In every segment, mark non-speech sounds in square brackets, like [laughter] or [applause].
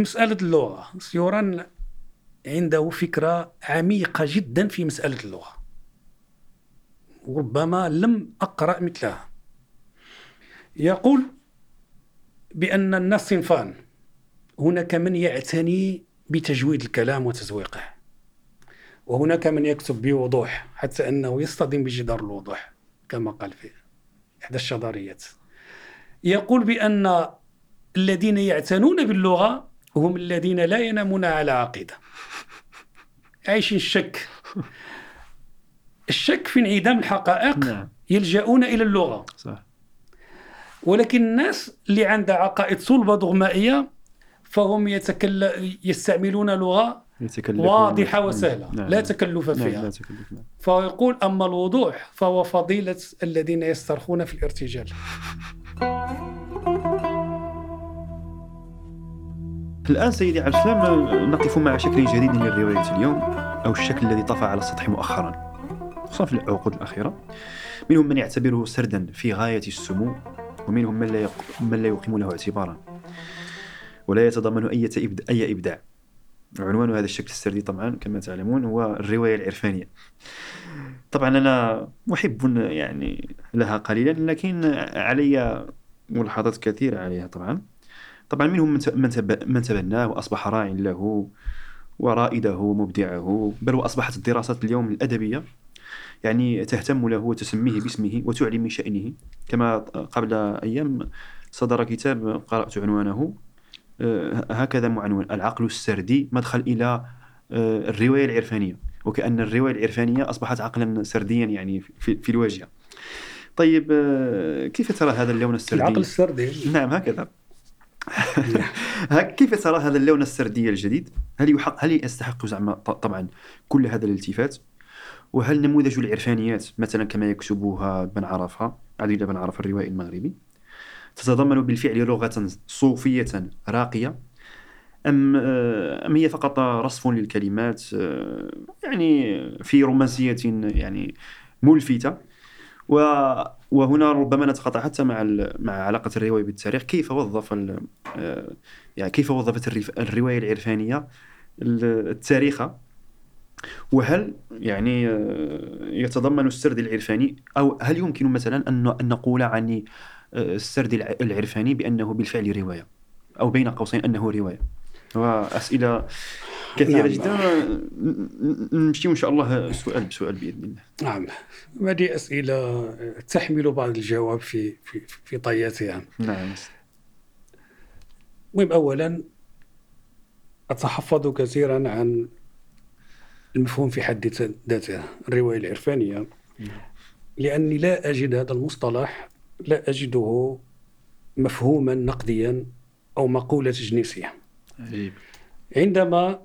في مسألة اللغة. سيوران عنده فكرة عميقة جدا في مسألة اللغة. وربما لم أقرأ مثلها. يقول بأن الناس صنفان. هناك من يعتني بتجويد الكلام وتزويقه. وهناك من يكتب بوضوح حتى أنه يصطدم بجدار الوضوح كما قال في إحدى الشظريات. يقول بأن الذين يعتنون باللغة هم الذين لا ينامون على عقيدة عايشين الشك الشك في انعدام الحقائق نعم. يلجؤون إلى اللغة صح. ولكن الناس اللي عندها عقائد صلبة دغمائية فهم يتكل... يستعملون لغة واضحة وسهلة نعم. لا تكلف فيها نعم. لا تكلف. نعم. فيقول أما الوضوح فهو فضيلة الذين يسترخون في الارتجال الآن سيدي عبد السلام نقف مع شكل جديد للرواية اليوم أو الشكل الذي طفى على السطح مؤخرا. خصوصا في العقود الأخيرة. منهم من يعتبره سردا في غاية السمو ومنهم من لا, من لا يقيم له اعتبارا. ولا يتضمن أي أي إبداع. عنوان هذا الشكل السردي طبعا كما تعلمون هو الرواية العرفانية. طبعا أنا محب يعني لها قليلا لكن علي ملاحظات كثيرة عليها طبعا. طبعا منهم من تبناه وأصبح راع له ورائده ومبدعه بل وأصبحت الدراسات اليوم الأدبية يعني تهتم له وتسميه باسمه وتعلي من شأنه. كما قبل أيام صدر كتاب قرأت عنوانه آه، هكذا معنون العقل السردي مدخل إلى آه، الرواية العرفانية وكأن الرواية العرفانية أصبحت عقلا سرديا يعني في, في الواجهة. طيب آه، كيف ترى هذا اللون السردي؟ العقل السردي. نعم هكذا. [laughs] كيف ترى هذا اللون السردي الجديد؟ هل يحق هل يستحق زعما طبعا كل هذا الالتفات؟ وهل نموذج العرفانيات مثلا كما يكتبها بن عرفة عديد بن عرفة الروائي المغربي تتضمن بالفعل لغة صوفية راقية أم آه، أم هي فقط رصف للكلمات آه، يعني في رومانسية يعني ملفتة وهنا ربما نتقاطع حتى مع مع علاقة الرواية بالتاريخ. كيف وظف آه، يعني كيف وظفت الرواية العرفانية التاريخ وهل يعني آه، يتضمن السرد العرفاني؟ أو هل يمكن مثلا أن نقول عن آه، السرد العرفاني بأنه بالفعل رواية؟ أو بين قوسين أنه رواية؟ وأسئلة كثيره. جدا نمشي ان شاء الله سؤال بسؤال بإذن الله. نعم. هذه أسئلة تحمل بعض الجواب في في في طياتها نعم. المهم اولا أتحفظ كثيرا عن المفهوم في حد ذاته الرواية العرفانية. لأني لا أجد هذا المصطلح لا أجده مفهوما نقديا أو مقولة تجنيسية. عجيب. عندما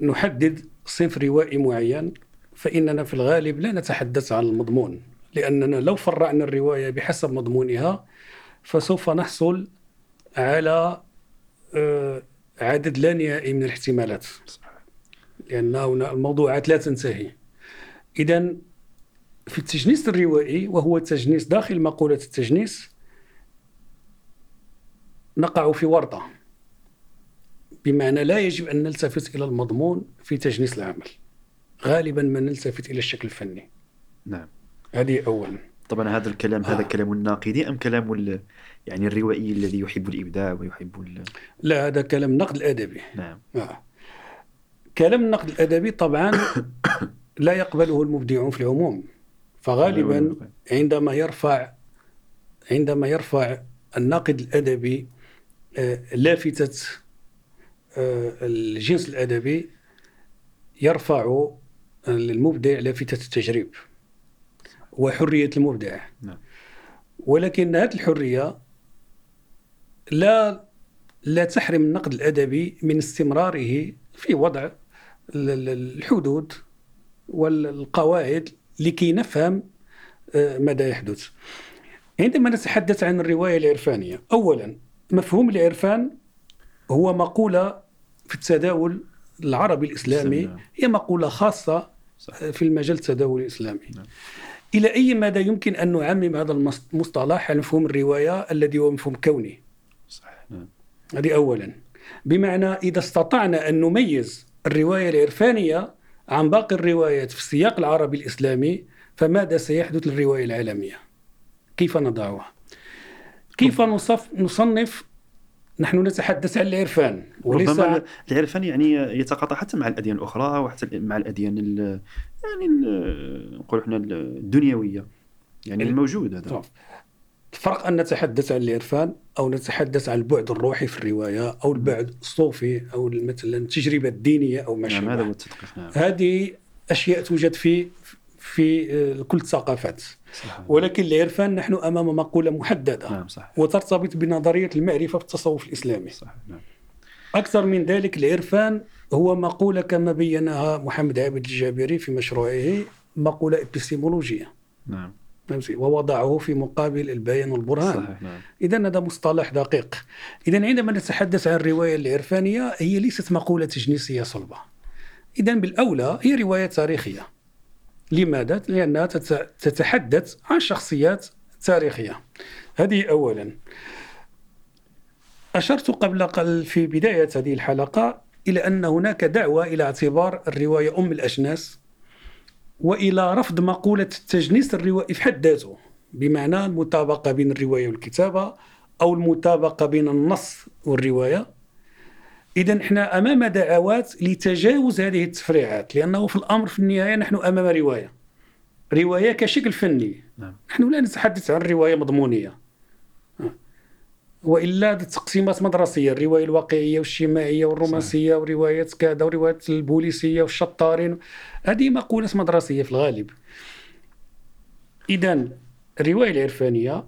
نحدد صنف روائي معين فإننا في الغالب لا نتحدث عن المضمون لأننا لو فرعنا الرواية بحسب مضمونها فسوف نحصل على آه، عدد لا نهائي من الاحتمالات. لأن هنا الموضوعات لا تنتهي. إذا في التجنيس الروائي وهو التجنيس داخل مقولة التجنيس نقع في ورطة. بمعنى لا يجب أن نلتفت إلى المضمون في تجنيس العمل غالبا ما نلتفت إلى الشكل الفني. نعم. هذه أولا طبعا هذا الكلام آه. هذا كلام الناقدي أم كلام يعني الروائي الذي يحب الإبداع ويحب لا هذا كلام نقد الأدبي نعم. آه. كلام النقد الأدبي طبعا [coughs] لا يقبله المبدعون في العموم. فغالبا عندما يرفع عندما يرفع الناقد الأدبي آه، لافتة آه، الجنس الأدبي يرفع المبدع لافتة التجريب وحرية المبدع نعم. ولكن هذه الحرية لا لا تحرم النقد الأدبي من استمراره في وضع الحدود والقواعد لكي نفهم آه، ماذا يحدث عندما نتحدث عن الرواية العرفانية أولا مفهوم العرفان هو مقولة في التداول العربي الإسلامي هي مقولة خاصة في المجال التداول الإسلامي. نعم. إلى أي مدى يمكن أن نعمم هذا المصطلح على مفهوم الرواية الذي هو مفهوم كوني؟ صحيح. نعم. هذه أولا. بمعنى إذا استطعنا أن نميز الرواية العرفانية عن باقي الروايات في السياق العربي الإسلامي فماذا سيحدث للرواية العالمية؟ كيف نضعها؟ كيف نصف نصنف نحن نتحدث عن العرفان وليس ربما العرفان يعني يتقاطع حتى مع الأديان الأخرى وحتى مع الأديان يعني نقول إحنا الدنيوية يعني الموجود هذا. الفرق أن نتحدث عن العرفان أو نتحدث عن البعد الروحي في الرواية أو البعد الصوفي أو مثلا التجربة الدينية أو ما نعم هذا هو التدقيق نعم. هذه أشياء توجد في في آه، كل الثقافات. صحيح. ولكن العرفان نحن أمام مقولة محددة نعم صح. وترتبط بنظرية المعرفة في التصوف الإسلامي صح. نعم. أكثر من ذلك العرفان هو مقولة كما بينها محمد عابد الجابري في مشروعه مقولة ابستيمولوجيه نعم ووضعه في مقابل البيان والبرهان صحيح نعم. إذا هذا مصطلح دقيق إذا عندما نتحدث عن الرواية العرفانية هي ليست مقولة تجنيسية صلبة إذا بالأولى هي رواية تاريخية لماذا؟ لأنها تتحدث عن شخصيات تاريخية. هذه أولا. أشرت قبل في بداية هذه الحلقة إلى أن هناك دعوة إلى اعتبار الرواية أم الأجناس وإلى رفض مقولة التجنيس الروائي في حد ذاته بمعنى المطابقة بين الرواية والكتابة أو المطابقة بين النص والرواية. اذا إحنا أمام دعوات لتجاوز هذه التفريعات لأنه في الأمر في النهاية نحن أمام رواية. رواية كشكل فني. نعم. نحن لا نتحدث عن رواية مضمونية. وإلا تقسيمات مدرسية الرواية الواقعية والشمائية والرومانسية وروايه كذا وروايه البوليسية والشطارين. هذه مقولات مدرسية في الغالب. اذا الرواية العرفانية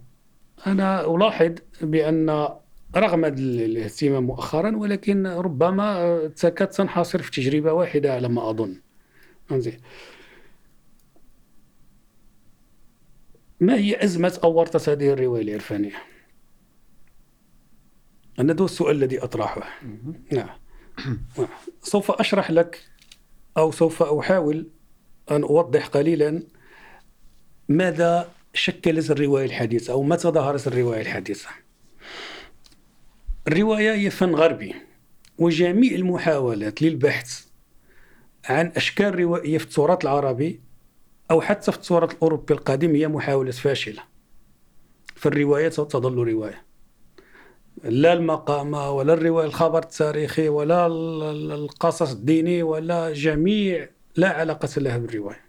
أنا ألاحظ بأن رغم الاهتمام مؤخرا ولكن ربما تكاد تنحصر في تجربة واحدة على ما أظن. ما هي أزمة أو ورطه هذه الرواية العرفانية؟ هذا هو السؤال الذي أطرحه. نعم. سوف أشرح لك أو سوف أحاول أن أوضح قليلا ماذا شكلت الرواية الحديثة أو متى ظهرت الرواية الحديثة. الرواية هي فن غربي وجميع المحاولات للبحث عن أشكال روائية في التراث العربي أو حتى في التراث الأوروبي القديم هي محاولة فاشلة. فالرواية تظل رواية. لا المقامة ولا الرواية الخبر التاريخي ولا القصص الديني ولا جميع لا علاقة لها بالرواية.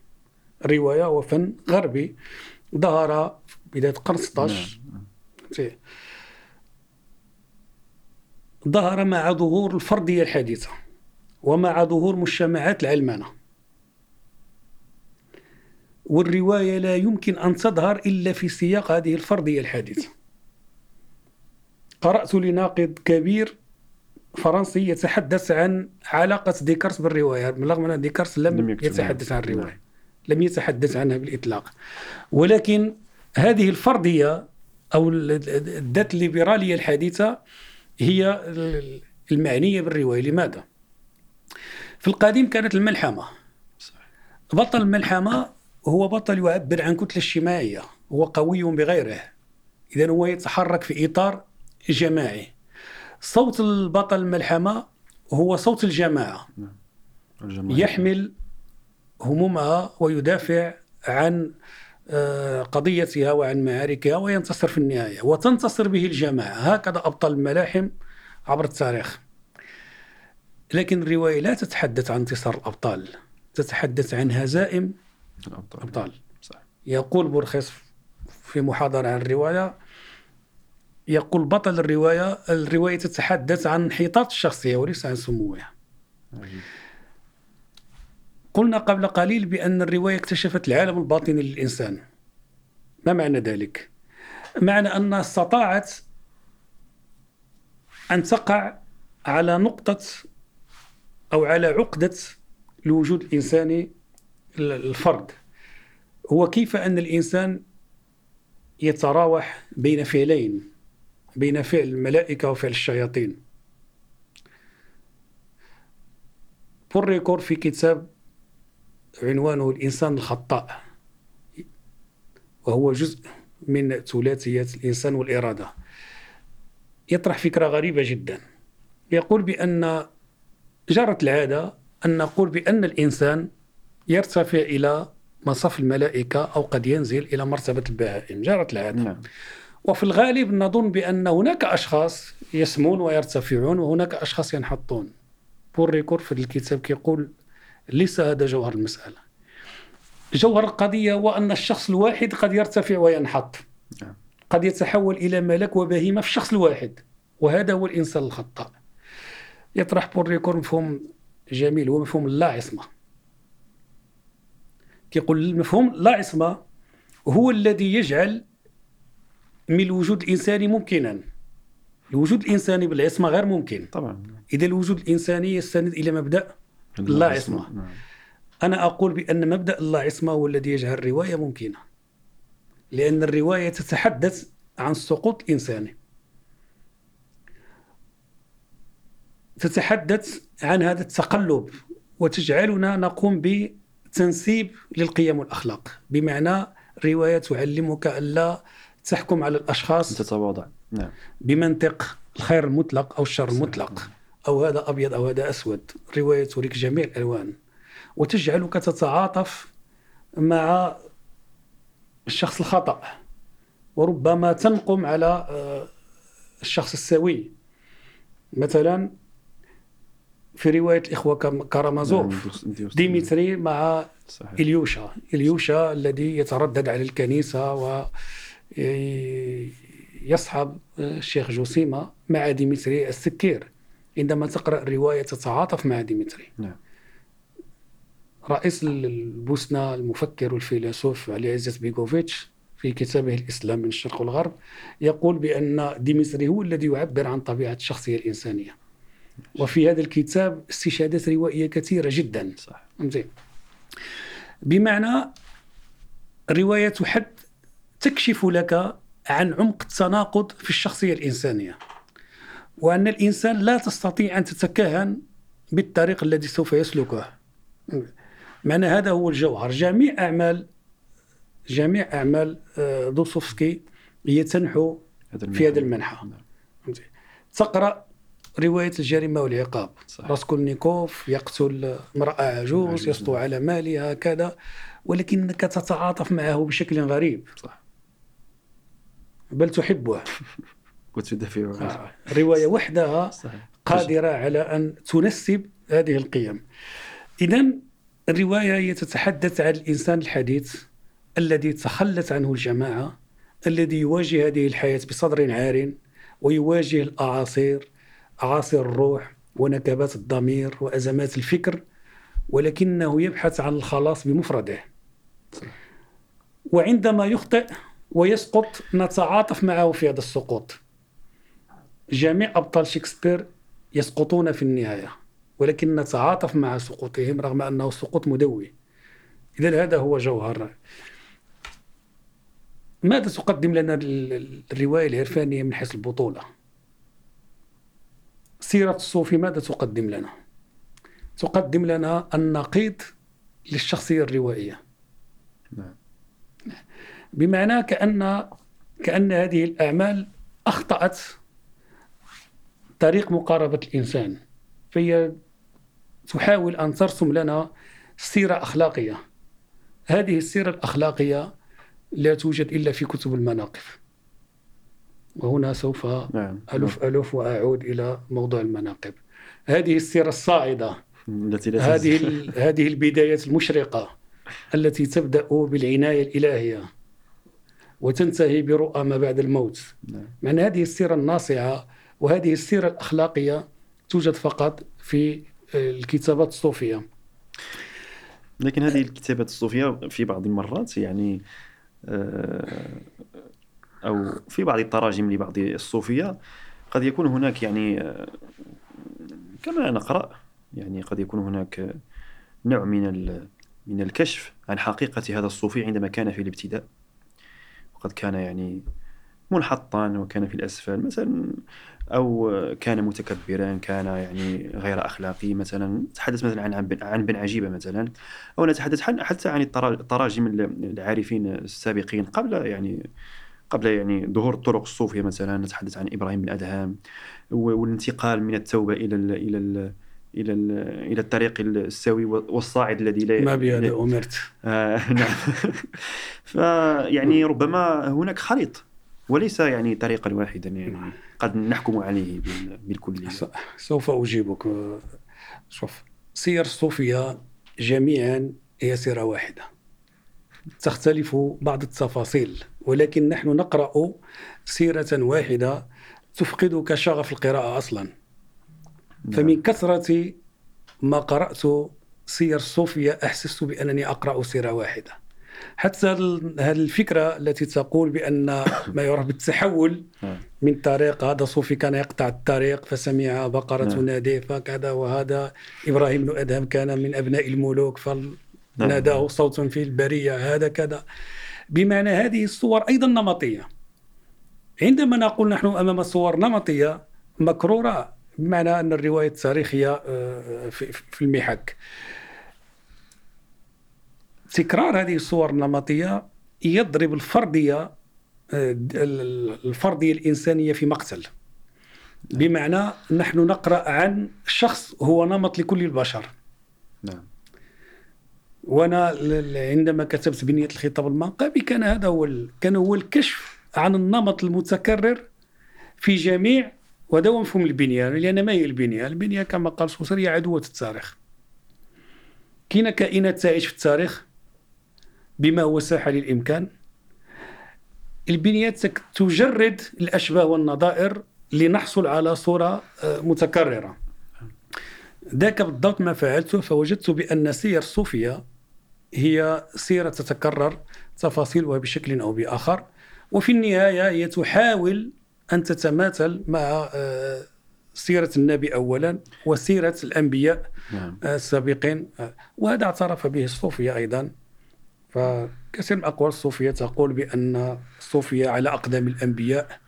الرواية هو فن غربي ظهر في بداية القرن 16 نعم. ظهر مع ظهور الفردية الحديثة ومع ظهور مجتمعات العلمانة. والرواية لا يمكن أن تظهر إلا في سياق هذه الفردية الحديثة. قرأت لناقد كبير فرنسي يتحدث عن علاقة ديكارت بالرواية بالرغم أن ديكارت لم, لم يتحدث عن الرواية. نعم. لم يتحدث عنها بالإطلاق. ولكن هذه الفرضية أو الذات الليبرالية الحديثة هي المعنية بالرواية. لماذا؟ في القديم كانت الملحمة. بطل الملحمة هو بطل يعبر عن كتلة اجتماعية. هو قوي بغيره. إذا هو يتحرك في إطار جماعي. صوت البطل الملحمة هو صوت الجماعة. نعم. يحمل همومها ويدافع عن قضيتها وعن معاركها وينتصر في النهاية. وتنتصر به الجماعة. هكذا أبطال الملاحم عبر التاريخ. لكن الرواية لا تتحدث عن انتصار الأبطال. تتحدث عن هزائم الأبطال, الأبطال. صح. يقول بورخيس في محاضرة عن الرواية يقول بطل الرواية الرواية تتحدث عن انحطاط الشخصية وليس عن سموها. قلنا قبل قليل بأن الرواية اكتشفت العالم الباطني للإنسان. ما معنى ذلك؟ معنى أنها استطاعت أن تقع على نقطة أو على عقدة الوجود الإنساني الفرد. هو كيف أن الإنسان يتراوح بين فعلين بين فعل الملائكة وفعل الشياطين؟ بوريكور في كتاب عنوانه الإنسان الخطاء وهو جزء من ثلاثية الإنسان والإرادة. يطرح فكرة غريبة جدا. يقول بأن جرت العادة أن نقول بأن الإنسان يرتفع إلى مصف الملائكة أو قد ينزل إلى مرتبة البهائم. جرت العادة. نعم. وفي الغالب نظن بأن هناك أشخاص يسمون ويرتفعون وهناك أشخاص ينحطون. بور ريكور في الكتاب كيقول ليس هذا جوهر المسألة. جوهر القضية هو أن الشخص الواحد قد يرتفع وينحط. نعم. قد يتحول إلى ملك وبهيمة في الشخص الواحد وهذا هو الإنسان الخطأ. يطرح بور ريكور مفهوم جميل هو مفهوم اللا عصمة. كيقول المفهوم لا عصمة هو الذي يجعل من الوجود الإنساني ممكنا. الوجود الإنساني بالعصمة غير ممكن. طبعا. إذا الوجود الإنساني يستند إلى مبدأ لا عصمة. نعم. أنا أقول بأن مبدأ اللا عصمة هو الذي يجعل الرواية ممكنة. لأن الرواية تتحدث عن السقوط الإنساني تتحدث عن هذا التقلب وتجعلنا نقوم بتنسيب للقيم والأخلاق. بمعنى رواية تعلمك ألا تحكم على الأشخاص تتواضع نعم. بمنطق الخير المطلق أو الشر المطلق. أو هذا أبيض أو هذا أسود. رواية توريك جميع الألوان. وتجعلك تتعاطف مع الشخص الخطأ. وربما تنقم على آه، الشخص السوي. مثلا في رواية الإخوة كارامازوف نعم، ديمتري مع صحيح. إليوشا. إليوشا الذي يتردد على الكنيسة ويصحب الشيخ زوسيما مع ديمتري السكير. عندما تقرأ الرواية تتعاطف مع ديمتري. نعم. رئيس البوسنة المفكر والفيلسوف علي عزت بيغوفيتش في كتابه الإسلام بين الشرق والغرب يقول بأن ديمتري هو الذي يعبر عن طبيعة الشخصية الإنسانية. وفي هذا الكتاب استشهادات روائية كثيرة جدا. صح زين. بمعنى الرواية تحد تكشف لك عن عمق التناقض في الشخصية الإنسانية. وأن الإنسان لا تستطيع أن تتكهن بالطريق الذي سوف يسلكه. معنى هذا هو الجوهر. جميع أعمال جميع أعمال آه، دوستويفسكي هي تنحو في هذا المنحى. تقرأ رواية الجريمة والعقاب. راسكولنيكوف يقتل امرأة عجوز يسطو. على مالها كذا ولكنك تتعاطف معه بشكل غريب. صح. بل تحبه. [laughs] عنه. آه. [laughs] رواية وحدها صحيح. قادرة على أن تنسب هذه القيم. إذا الرواية هي تتحدث عن الإنسان الحديث الذي تخلت عنه الجماعة الذي يواجه هذه الحياة بصدر عار ويواجه الأعاصير أعاصير الروح ونكبات الضمير وأزمات الفكر ولكنه يبحث عن الخلاص بمفرده. وعندما يخطئ ويسقط نتعاطف معه في هذا السقوط. جميع أبطال شكسبير يسقطون في النهاية ولكن نتعاطف مع سقوطهم رغم أنه سقوط مدوي. إذا هذا هو جوهر. ماذا تقدم لنا ال- ال- الرواية العرفانية من حيث البطولة؟ سيرة الصوفي ماذا تقدم لنا؟ تقدم لنا النقيض للشخصية الروائية. نعم. بمعنى كأن كأن هذه الأعمال أخطأت طريق مقاربة الإنسان فهي تحاول أن ترسم لنا سيرة أخلاقية. هذه السيرة الأخلاقية لا توجد إلا في كتب المناقب وهنا سوف نعم. ألف ألف وأعود إلى موضوع المناقب. هذه السيرة الصاعدة. التي لا هذه هذه البداية المشرقة التي تبدأ بالعناية الإلهية وتنتهي برؤى ما بعد الموت. نعم. من هذه السيرة الناصعة وهذه السيرة الأخلاقية توجد فقط في الكتابات الصوفية. لكن هذه الكتابات الصوفية في بعض المرات يعني آه، أو في بعض التراجم لبعض الصوفية قد يكون هناك يعني آه، كما نقرأ يعني قد يكون هناك نوع من من الكشف عن حقيقة هذا الصوفي عندما كان في الابتداء. وقد كان يعني منحطا وكان في الأسفل مثلا أو كان متكبرا كان يعني غير أخلاقي مثلا. نتحدث مثلا عن عن بن- عجيبة مثلا. أو نتحدث حتى عن الترا- التراجم ال- العارفين السابقين قبل يعني قبل يعني ظهور الطرق الصوفية مثلا. نتحدث عن إبراهيم بن أدهم والانتقال من التوبة إلى ال إلى ال إلى ال إلى الطريق السوي والصاعد الذي لا ما بهذا أمرت. آه [laughs] نعم. فيعني ربما هناك خليط وليس يعني طريقا واحدا يعني. قد نحكم عليه بالكليه سوف أجيبك. شوف سير الصوفيه جميعا هي سيرة واحدة. تختلف بعض التفاصيل ولكن نحن نقرأ سيرة واحدة تفقدك شغف القراءة أصلا. فمن نعم. كثرة ما قرأت سير الصوفية أحسست بأنني أقرأ سيرة واحدة. حتى هذه الفكرة التي تقول بأن [coughs] ما يعرف بالتحول نعم. من طريق هذا صوفي كان يقطع الطريق فسمع بقرة نعم. تنادي فكذا وهذا. إبراهيم بن أدهم كان من أبناء الملوك فناداه صوت في البرية هذا كذا. بمعنى هذه الصور أيضا نمطية. عندما نقول نحن أمام صور نمطية مكرورة بمعنى أن الرواية التاريخية آه، في المحك. تكرار هذه الصور النمطية يضرب الفردية آه، الفردية الإنسانية في مقتل. بمعنى نحن نقرأ عن شخص هو نمط لكل البشر. نعم. وأنا عندما كتبت بنية الخطاب المنقبي كان هذا هو كان هو الكشف عن النمط المتكرر في جميع وهذا هو مفهوم البنية لأن ما هي البنية؟ البنية كما قال سوسر هي عدوة التاريخ. كاين كائنات تعيش في التاريخ بما هو ساحة للإمكان. البنيات تجرد الأشباه والنظائر لنحصل على صورة آه، متكررة. ذاك بالضبط ما فعلته فوجدت بأن سير الصوفية هي سيرة تتكرر تفاصيلها بشكل أو بآخر وفي النهاية هي تحاول أن تتماثل مع آه، سيرة النبي أولا وسيرة الأنبياء نعم. آه، السابقين وهذا اعترف به الصوفية أيضا. فكثير من الأقوال الصوفية تقول بأن الصوفية على أقدام الأنبياء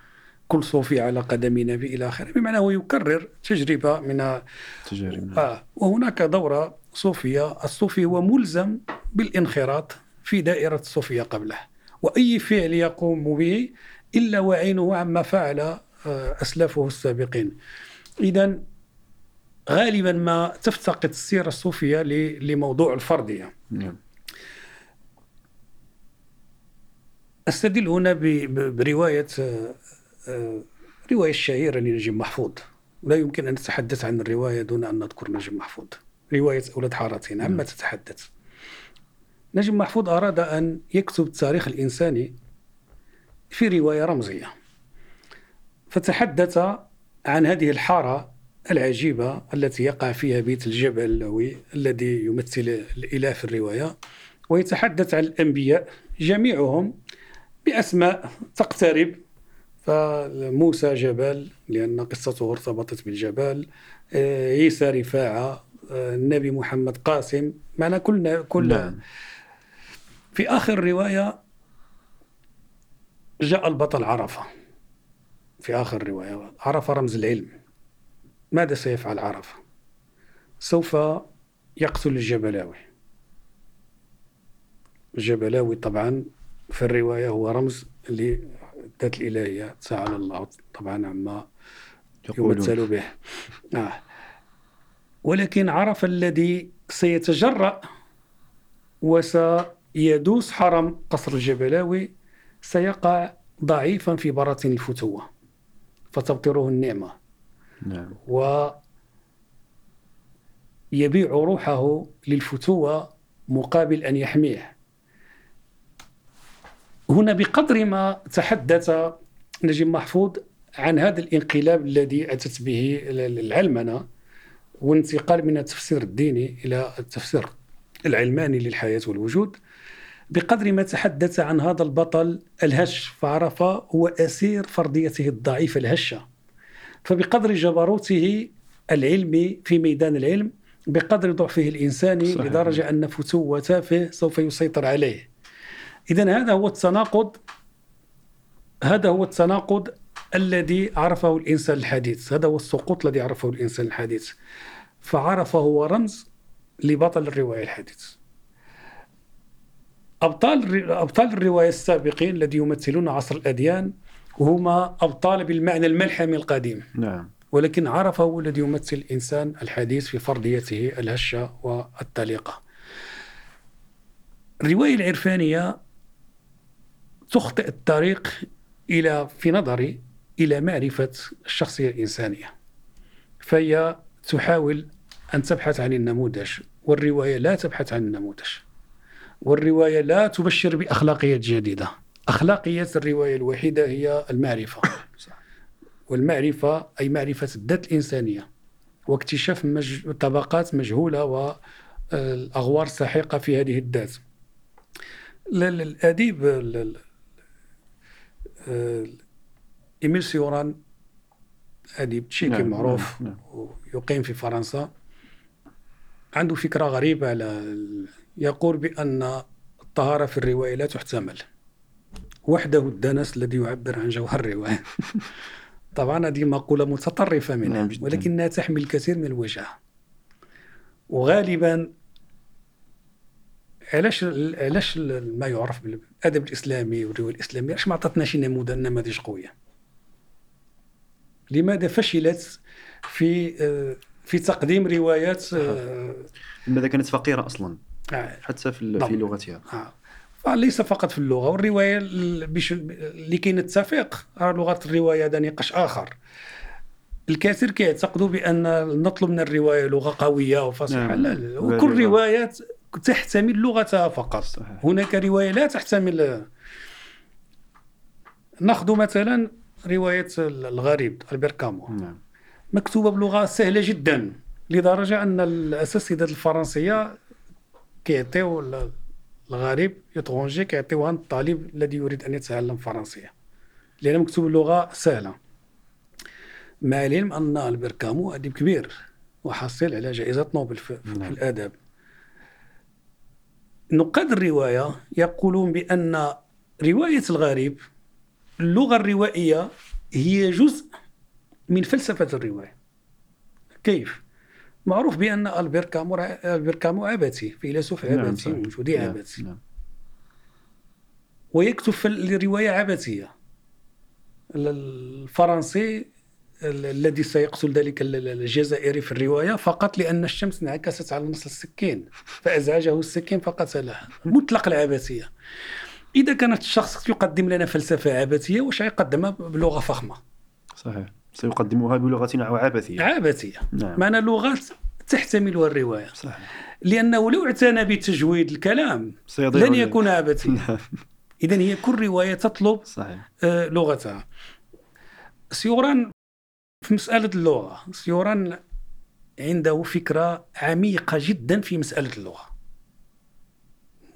كل صوفي على قدم نبي إلى آخره بمعنى هو يكرر تجربة من تجارب آه وهناك دورة صوفية الصوفي هو ملزم بالانخراط في دائرة الصوفية قبله وأي فعل يقوم به إلا وعينه عما فعل آه، أسلافه السابقين. إذا غالبا ما تفتقد السيرة الصوفية لموضوع الفردية نعم. أستدل هنا برواية آه، آه، رواية الشهيرة لنجيب محفوظ. لا يمكن أن نتحدث عن الرواية دون أن نذكر نجيب محفوظ. رواية أولاد حارتين عما نعم. تتحدث. نجيب محفوظ أراد أن يكتب التاريخ الإنساني في رواية رمزية. فتحدث عن هذه الحارة العجيبة التي يقع فيها بيت الجبل اللوي الذي يمثل الإله في الرواية ويتحدث عن الأنبياء جميعهم بأسماء تقترب. فموسى جبل لأن قصته ارتبطت بالجبل. آه، عيسى رفاعة آه، النبي محمد قاسم. معنا كلنا كل نعم. في آخر الرواية جاء البطل عرفة. في آخر الرواية عرفة رمز العلم. ماذا سيفعل عرفة؟ سوف يقتل الجبلاوي. الجبلاوي طبعا في الرواية هو رمز للذات الإلهية تعالى الله. طبعا عما يمثل به. آه. ولكن عرف الذي سيتجرأ وسيدوس حرم قصر الجبلاوي سيقع ضعيفا في براثن الفتوة فتبطره النعمة. نعم. ويبيع روحه للفتوة مقابل أن يحميه. هنا بقدر ما تحدث نجيب محفوظ عن هذا الانقلاب الذي أتت به العلمنة وانتقال من التفسير الديني إلى التفسير العلماني للحياة والوجود. بقدر ما تحدث عن هذا البطل الهش فعرف هو أسير فرضيته الضعيفة الهشة. فبقدر جبروته العلمي في ميدان العلم بقدر ضعفه الإنساني صحيح. لدرجة أن فتوة تافه سوف يسيطر عليه. إذا هذا هو التناقض هذا هو التناقض الذي عرفه الإنسان الحديث هذا هو السقوط الذي عرفه الإنسان الحديث فعرفه هو رمز لبطل الرواية الحديث. أبطال أبطال الرواية السابقين الذي يمثلون عصر الأديان هما أبطال بالمعنى الملحمي القديم. نعم. ولكن عرفه الذي يمثل الإنسان الحديث في فرضيته الهشة والطليقة الرواية العرفانية تخطئ الطريق إلى في نظري إلى معرفة الشخصية الإنسانية. فهي تحاول أن تبحث عن النموذج والرواية لا تبحث عن النموذج. والرواية لا تبشر بأخلاقيات جديدة. أخلاقيات الرواية الوحيدة هي المعرفة. والمعرفة أي معرفة الذات الإنسانية واكتشاف مج... طبقات مجهولة والأغوار الساحقة في هذه الذات. الأديب إيميل سيوران أديب تشيكي نعم معروف نعم. نعم. يقيم في فرنسا. عنده فكرة غريبة على يقول بأن الطهارة في الرواية لا تحتمل. وحده الدنس الذي يعبر عن جوهر الرواية. [laughs] طبعا هذه مقولة متطرفة منها نعم ولكنها تحمل الكثير من الوجه. وغالبا علاش علاش ما يعرف بالادب الإسلامي والروايه الاسلاميه علاش ما عطاتناش نموذج نماذج قوية؟ لماذا فشلت في آه، في تقديم روايات آه، لماذا كانت فقيرة أصلا؟ آه. حتى في في لغتها. ليس فقط في اللغة والرواية لكي نتفق لغة الرواية هذا نقاش آخر. الكثير كيعتقدوا بأن نطلب من الرواية لغة قوية وفصيحة. نعم. لا, لا. وكل روايه تحتمل لغتها فقط صحيح. هناك رواية لا تحتمل ناخذ مثلا رواية الغريب البير كامو نعم. مكتوبة بلغة سهلة جدا لدرجة أن الأساتذة الفرنسية كيعطيو الغريب يترونجي كيعطيوها للطالب الذي يريد أن يتعلم الفرنسيه لأن مكتوب اللغة سهلة مع العلم أن البير كامو أديب كبير وحصل على جائزة نوبل في, في نعم. نقاد الرواية يقولون بأن رواية الغريب اللغة الروائية هي جزء من فلسفة الرواية. كيف؟ معروف بأن ألبير كامو ألبير كامو عبثي فيلسوف نعم، عبثي نعم وجودي نعم عبثي نعم. ويكتب في الرواية عبثية. الفرنسي الذي سيقتل ذلك الجزائري في الرواية فقط لأن الشمس انعكست على نصل السكين فأزعجه السكين فقتله مطلق العبثية إذا كانت الشخص يقدم لنا فلسفة عبثية واش يقدمها بلغة فخمة؟ صحيح. سيقدمها بلغة عبثية عبثية نعم. معنى لغات تحتملها الرواية. صحيح. لأنه لو اعتنى بتجويد الكلام لن يكون عبثيا [laughs] نعم. إذا هي كل رواية تطلب صحيح. آه لغتها. سيوران في مسألة اللغة. سيوران عنده فكرة عميقة جدا في مسألة اللغة.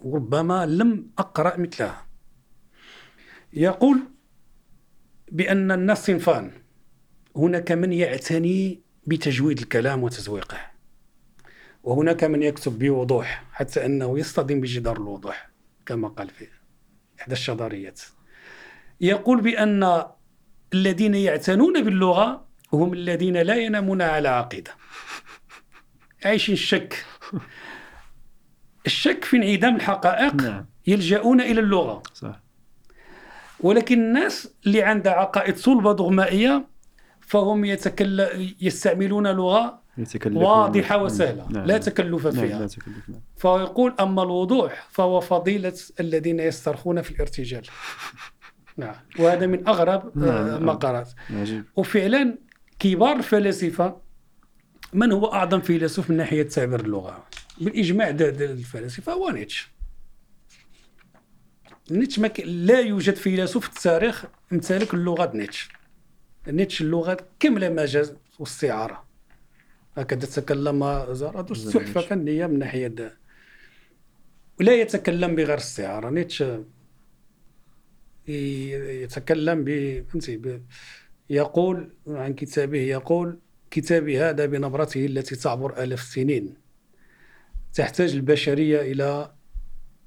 وربما لم أقرأ مثلها. يقول بأن الناس صنفان. هناك من يعتني بتجويد الكلام وتزويقه. وهناك من يكتب بوضوح حتى أنه يصطدم بجدار الوضوح كما قال في إحدى الشظريات. يقول بأن الذين يعتنون باللغة هم الذين لا ينامون على عقيدة عايشين الشك الشك في انعدام الحقائق نعم. يلجؤون إلى اللغة صح. ولكن الناس اللي عندها عقائد صلبة دغمائية فهم يتكلم يستعملون لغة واضحة نعم. وسهلة نعم. لا تكلف نعم. فيها نعم. تكلف نعم. فيقول أما الوضوح فهو فضيلة الذين يسترخون في الارتجال نعم وهذا من أغرب نعم. ما قرأت وفعلا كبار الفلاسفه من هو أعظم فيلسوف من ناحية تعبير اللغة؟ بالإجماع الفلاسفة هو نيتشه نيتشه مك... لا يوجد فيلسوف في التاريخ امتلك اللغة نيتشه نيتشه اللغة كاملة مجاز واستعاره هكذا تكلم زرادوش تحفه فنية من ناحية ده. ولا يتكلم بغير استعاره نيتش يتكلم ب فهمتي يقول عن كتابه يقول كتابي هذا بنبرته التي تعبر آلاف السنين. تحتاج البشرية إلى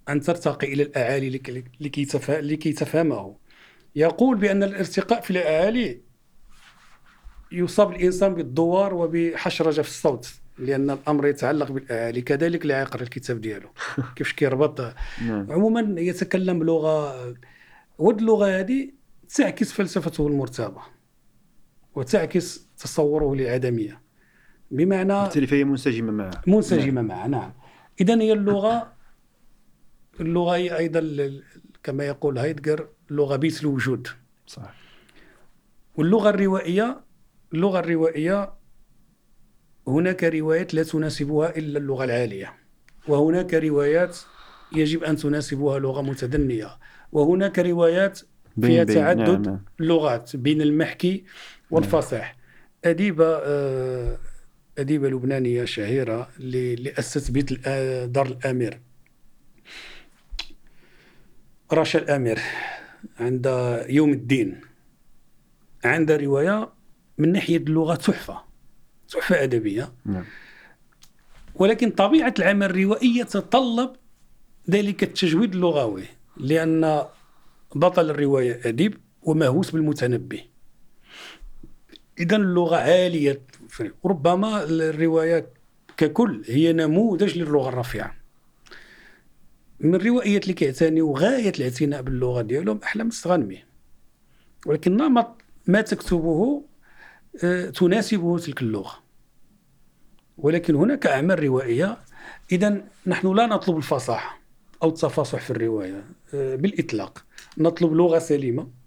أن ترتقي إلى الأعالي لكي, لكي تفهمه. يقول بأن الارتقاء في الأعالي يصاب الإنسان بالدوار وبحشرجة في الصوت لأن الأمر يتعلق بالاهالي كذلك اللي يقرا الكتاب ديالو. [laughs] كيفاش كيربط؟ نعم. عموما يتكلم بلغة ود اللغة هذه تعكس فلسفته المرتبة. وتعكس تصوره للعدميه بمعنى بالتالي فهي منسجمة معه. منسجمة معه نعم. اذا هي اللغة اللغة هي أيضا ال- كما يقول هايدجر لغة بيت الوجود. صح واللغة الروائية اللغة الروائية هناك روايات لا تناسبها إلا اللغة العالية. وهناك روايات يجب أن تناسبها لغة متدنية. وهناك روايات فيها. تعدد نعم. لغات بين المحكي والفصيح. أديبة آه، أديبة لبنانية شهيرة اللي أسست بيت الآ- دار الأمير. رشا الأمير عند يوم الدين. عندها رواية من ناحية اللغة تحفة تحفة أدبية. نعم. ولكن طبيعة العمل الروائي يتطلب ذلك التجويد اللغوي لأن بطل الرواية أديب ومهووس بالمتنبي. إذا اللغة عالية. ربما الرواية ككل هي نموذج للغة الرفيعة. من الروائيات اللي كيعتنيوا غاية الاعتناء باللغة ديالهم أحلام السغنمي ولكن نمط ما تكتبه آه، تناسبه تلك اللغة. ولكن هناك أعمال روائية. إذا نحن لا نطلب الفصاحة أو التفاصح في الرواية آه، بالإطلاق. نطلب لغة سليمة.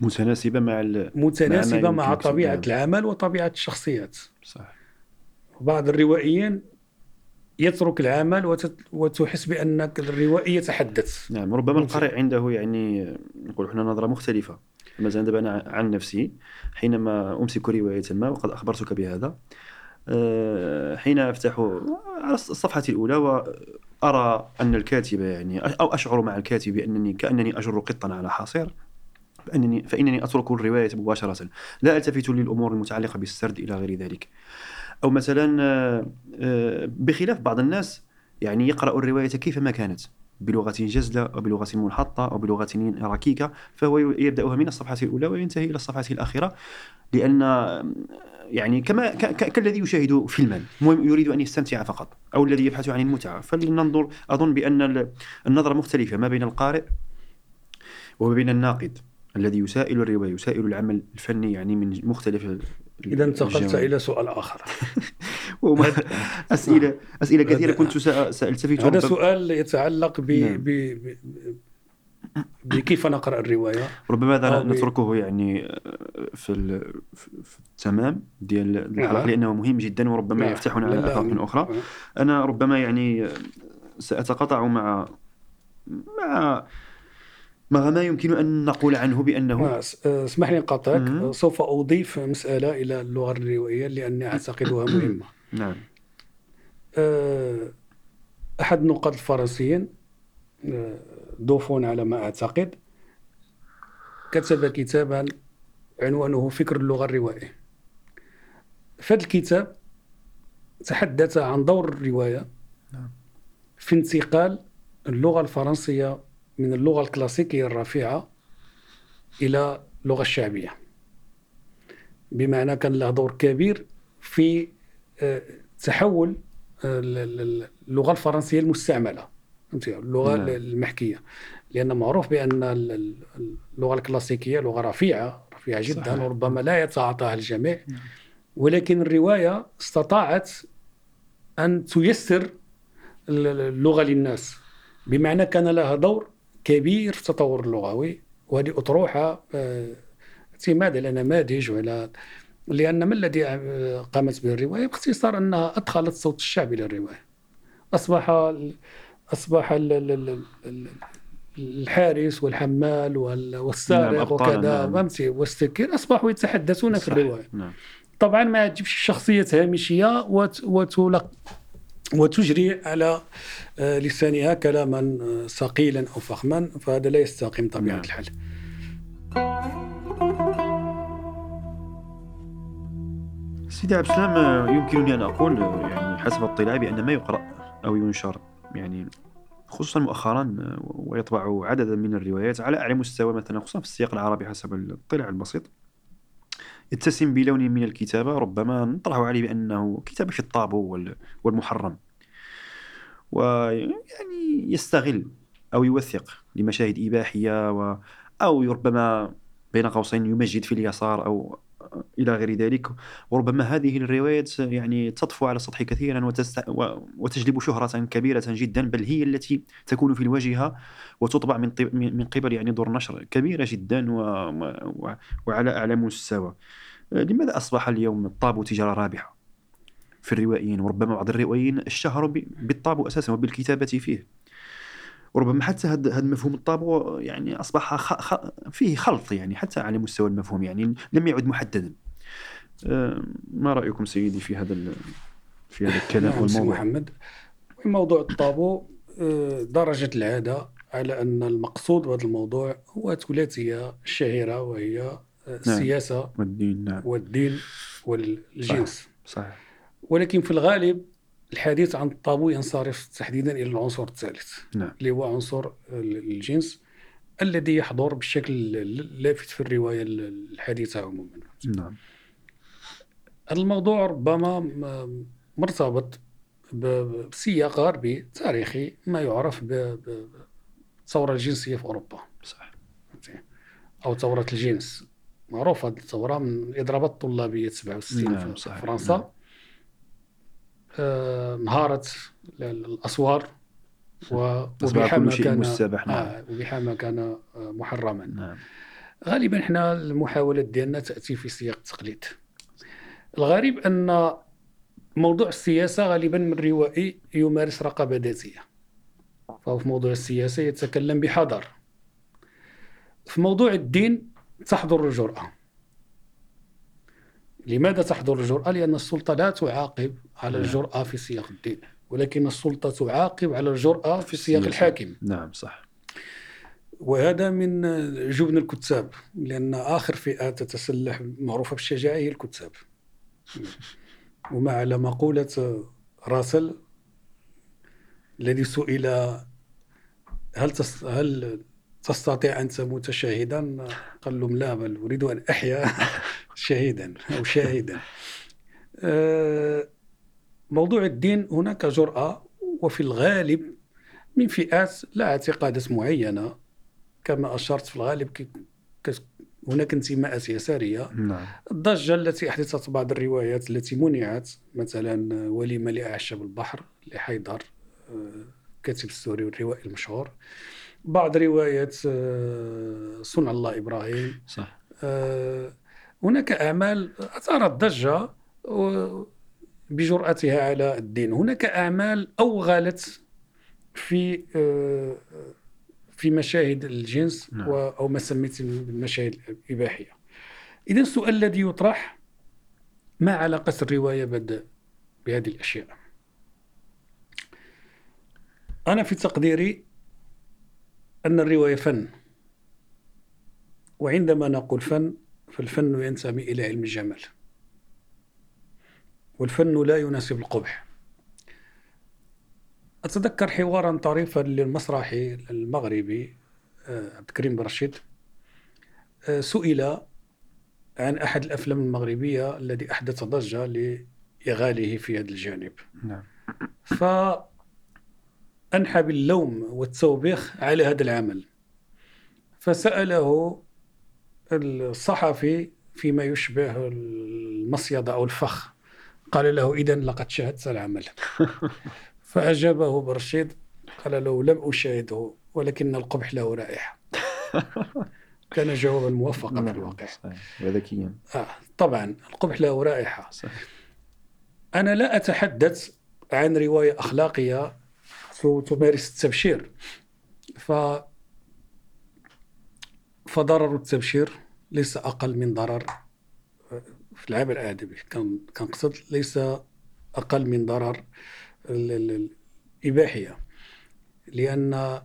متناسبة مع ال... متناسبة مع مع يكتب. العمل وطبيعة الشخصيات. صح بعض الروائيين يترك العمل وتت- وتحس بأن الروائي يتحدث. نعم ربما. القارئ عنده يعني نقول إحنا نظرة مختلفة. مثلا دابا أنا عن نفسي حينما أمسك رواية ما وقد أخبرتك بهذا آه، حين أفتح على الصفحة الأولى وأرى أن الكاتب يعني أو أشعر مع الكاتب بأنني كأنني أجر قطا على حصير فانني فإنني أترك الرواية مباشرة. لا ألتفت للأمور المتعلقة بالسرد إلى غير ذلك. أو مثلا آه، آه، بخلاف بعض الناس يعني يقرأ الرواية كيفما كانت بلغة جزلة أو بلغة منحطة أو بلغة ركيكة فهو يبدأها من الصفحة الأولى وينتهي إلى الصفحة الأخيرة. لأن يعني كما كالذي يشاهد فيلما يريد أن يستمتع فقط أو الذي يبحث عن المتعة. فلننظر أظن بأن ال- النظرة مختلفة ما بين القارئ وما بين الناقد. الذي يسائل الرواية يسائل العمل الفني يعني من مختلف إذا انتقلت. إلى سؤال آخر [laughs] اسئله كثيره هذا- كنت سأ- سألتفت هذا سؤال يتعلق ب... نعم. ب... ب... بكيف نقرأ الرواية ربما هذا نتركه يعني في ال- في التمام ديال الحلقة نعم. لأنه مهم جدا وربما نعم. يفتحنا على لا، آفاق أخرى أنا ربما يعني سأتقاطع مع مع مع ما يمكن أن نقول عنه بأنه آه، آه، اسمح لي مهم. آه، سوف أضيف مسألة إلى اللغة الروائية لأني أعتقدها مهمة. نعم. أحد النقاد الفرنسيين دوفون على ما أعتقد كتب كتابا عنوانه فكر اللغة الروائية. في هذا الكتاب تحدث عن دور الرواية نعم. في انتقال اللغة الفرنسية من اللغة الكلاسيكية الرفيعة إلى اللغة الشعبية بمعنى كان له دور كبير في آه، تحول آه، ال- ال- اللغة الفرنسية المستعملة؟ اللغة نعم. المحكية لأن معروف بأن ال- ال- اللغة الكلاسيكية لغة رفيعة رفيعة جدا صحيح. وربما لا يتعاطاها الجميع نعم. ولكن الرواية استطاعت أن تيسر ال- ال- اللغة للناس بمعنى كان لها دور كبير في التطور اللغوي وهذه أطروحة آه، اعتماد على نماذج وعلى لأن ما الذي آه، قامت به الرواية باختصار أنها أدخلت صوت الشعب إلى الرواية أصبح أصبح ال- ال- ال- ال- الحارس والحمال وال- نعم، والسارق أبطال، وكذا نعم. فهمتي والسكير أصبحوا يتحدثون في. الرواية نعم طبعا ما تجيبش شخصية هامشية وت- وتلق وتجري على آه، لسانها كلاما آه، ثقيلا أو فخما فهذا لا يستقيم طبيعة نعم. الحال. سيدي عبد السلام آه، يمكنني أن أقول يعني حسب اطلاعي بأن ما يقرأ أو ينشر يعني خصوصا مؤخرا ويطبع عددا من الروايات على أعلى مستوى مثلا خصوصا في السياق العربي حسب الاطلاع البسيط يتسم بلون من الكتابة ربما نطرح عليه بأنه كتابة في الطابو وال- والمحرم. ويعني يستغل أو يوثق لمشاهد إباحية و أو ربما بين قوسين يمجد في اليسار أو إلى غير ذلك وربما هذه الروايات يعني تطفو على السطح كثيرا. وتجلب شهرة كبيرة جدا بل هي التي تكون في الواجهة وتطبع من. من قبل يعني دور نشر كبيرة جدا. وعلى أعلى مستوى لماذا أصبح اليوم الطابو تجارة رابحة في الروائيين وربما بعض الروائيين اشتهروا. بالطابو أساسا وبالكتابة فيه وربما حتى هذا هذا مفهوم الطابو يعني أصبح خ... خ... فيه خلط يعني حتى على مستوى المفهوم يعني لم يعد محددا. أه، ما رأيكم سيدي في هذا ال... في هذا الكلام نعم والموضوع؟ محمد. موضوع الطابو آه، درجة العادة على أن المقصود بهذا الموضوع هو الثلاثية الشهيرة وهي آه، السياسة والدين نعم. والدين والجنس. صحيح. ولكن في الغالب الحديث عن الطابو ينصرف تحديدا إلى العنصر الثالث نعم. اللي هو عنصر الجنس الذي يحضر بشكل لافت في الرواية الحديثة عموما. نعم. هذا الموضوع ربما مرتبط بسياق غربي تاريخي ما يعرف ب- ب- بالثورة الجنسية في أوروبا. صح أو ثورة الجنس. معروفة هذه الثورة من الإضرابات الطلابية 67 نعم، في صحيح. فرنسا. نعم. آه، انهارت ال- الأسوار و- أصبح وبحا كل ما شيء كان نعم. آه كان آه، محرما. نعم. غالبا إحنا المحاولات ديالنا تأتي في سياق التقليد. الغريب أن موضوع السياسة غالبا من روائي يمارس رقابة ذاتية. فهو في موضوع السياسة يتكلم بحذر. في موضوع الدين تحضر الجرأة. لماذا تحضر الجرأة؟ لأن السلطة لا تعاقب على نعم. الجرأة في سياق الدين ولكن السلطة تعاقب على الجرأة في سياق. الحاكم نعم صح وهذا من جبن الكتاب لأن آخر فئة تتسلح معروفة بالشجاعة هي الكتاب وما على مقولة راسل الذي سئل هل تس هل تستطيع أن تموت شاهدا قال لهم لا بل أريد أن أحيا [laughs] شهيدا أو شاهدا. آه، موضوع الدين هناك جرأة وفي الغالب من فئات لا اعتقادات معينة. كما أشرت في الغالب هناك انتماءات يسارية. نعم. الضجة التي أحدثت بعض الروايات التي منعت مثلا وليمة لأعشاب البحر لحيدر آه، كاتب السوري والروائي المشهور. بعض روايات آه، صنع الله إبراهيم. صح. آه، هناك أعمال أثارت ضجة بجرأتها على الدين. هناك أعمال أوغلت في آه، في مشاهد الجنس نعم. أو ما سميت بالمشاهد الإباحية. إذا السؤال الذي يطرح ما علاقة الرواية بهذه الأشياء؟ أنا في تقديري أن الرواية فن. وعندما نقول فن فالفن ينتمي إلى علم الجمال. والفن لا يناسب القبح. أتذكر حوارا طريفا للمسرحي المغربي آه، عبد الكريم برشيد آه، سئل عن أحد الأفلام المغربية الذي أحدث ضجة لإغاله في هذا الجانب. نعم. فأنحى باللوم والتوبيخ على هذا العمل. فسأله الصحفي فيما يشبه المصيدة أو الفخ. قال له إذا لقد شاهدت العمل. [laughs] فأجابه برشيد قال له لم أشاهده ولكن القبح له رائحة. [laughs] كان جوابا موفقا في نعم، الواقع. وذكيا. آه طبعا القبح له رائحة. صحيح. أنا لا أتحدث عن رواية أخلاقية تمارس التبشير ف فضرر التبشير ليس أقل من ضرر في العمل الأدبي. كان كنقصد ليس أقل من ضرر ال- ال- الإباحية. لأن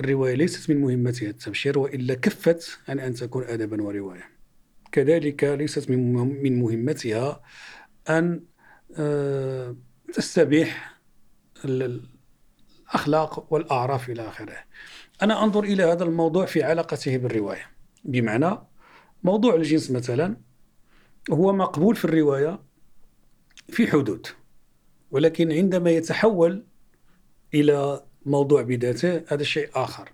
الرواية ليست من مهمتها التبشير وإلا كفت عن أن تكون أدبا ورواية. كذلك ليست من مهم- من مهمتها أن آه، تستبيح الأخلاق والأعراف إلى آخره. أنا أنظر إلى هذا الموضوع في علاقته بالرواية. بمعنى موضوع الجنس مثلا هو مقبول في الرواية في حدود ولكن عندما يتحول إلى موضوع بذاته هذا شيء آخر.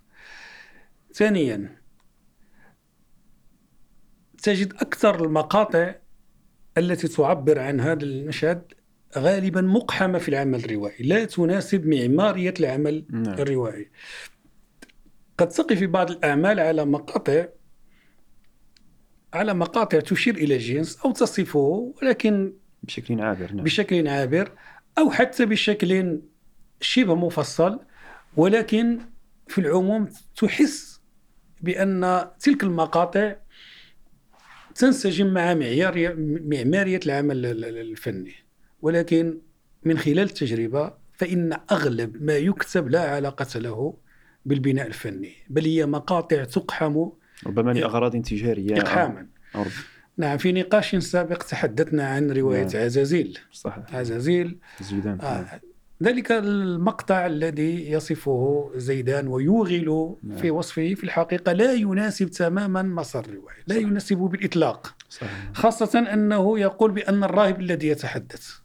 ثانيا تجد أكثر المقاطع التي تعبر عن هذا المشهد غالبا مقحمة في العمل الروائي لا تناسب معمارية العمل نعم. الروائي قد تقف في بعض الأعمال على مقاطع على مقاطع تشير إلى جنس أو تصفه ولكن بشكل عابر نعم. بشكل عابر أو حتى بشكل شبه مفصل ولكن في العموم تحس بأن تلك المقاطع تنسجم مع معيار معمارية العمل الفني ولكن من خلال التجربة فإن أغلب ما يكتب لا علاقة له بالبناء الفني بل هي مقاطع تقحم ربما لأغراض تجارية إقحاما نعم في نقاش سابق تحدثنا عن رواية نعم. عزازيل صحيح عزازيل زيدان آه. ذلك المقطع الذي يصفه زيدان ويوغل نعم. في وصفه في الحقيقة لا يناسب تماما مسار الرواية لا صحيح. يناسبه بالإطلاق صحيح. خاصة أنه يقول بأن الراهب الذي يتحدث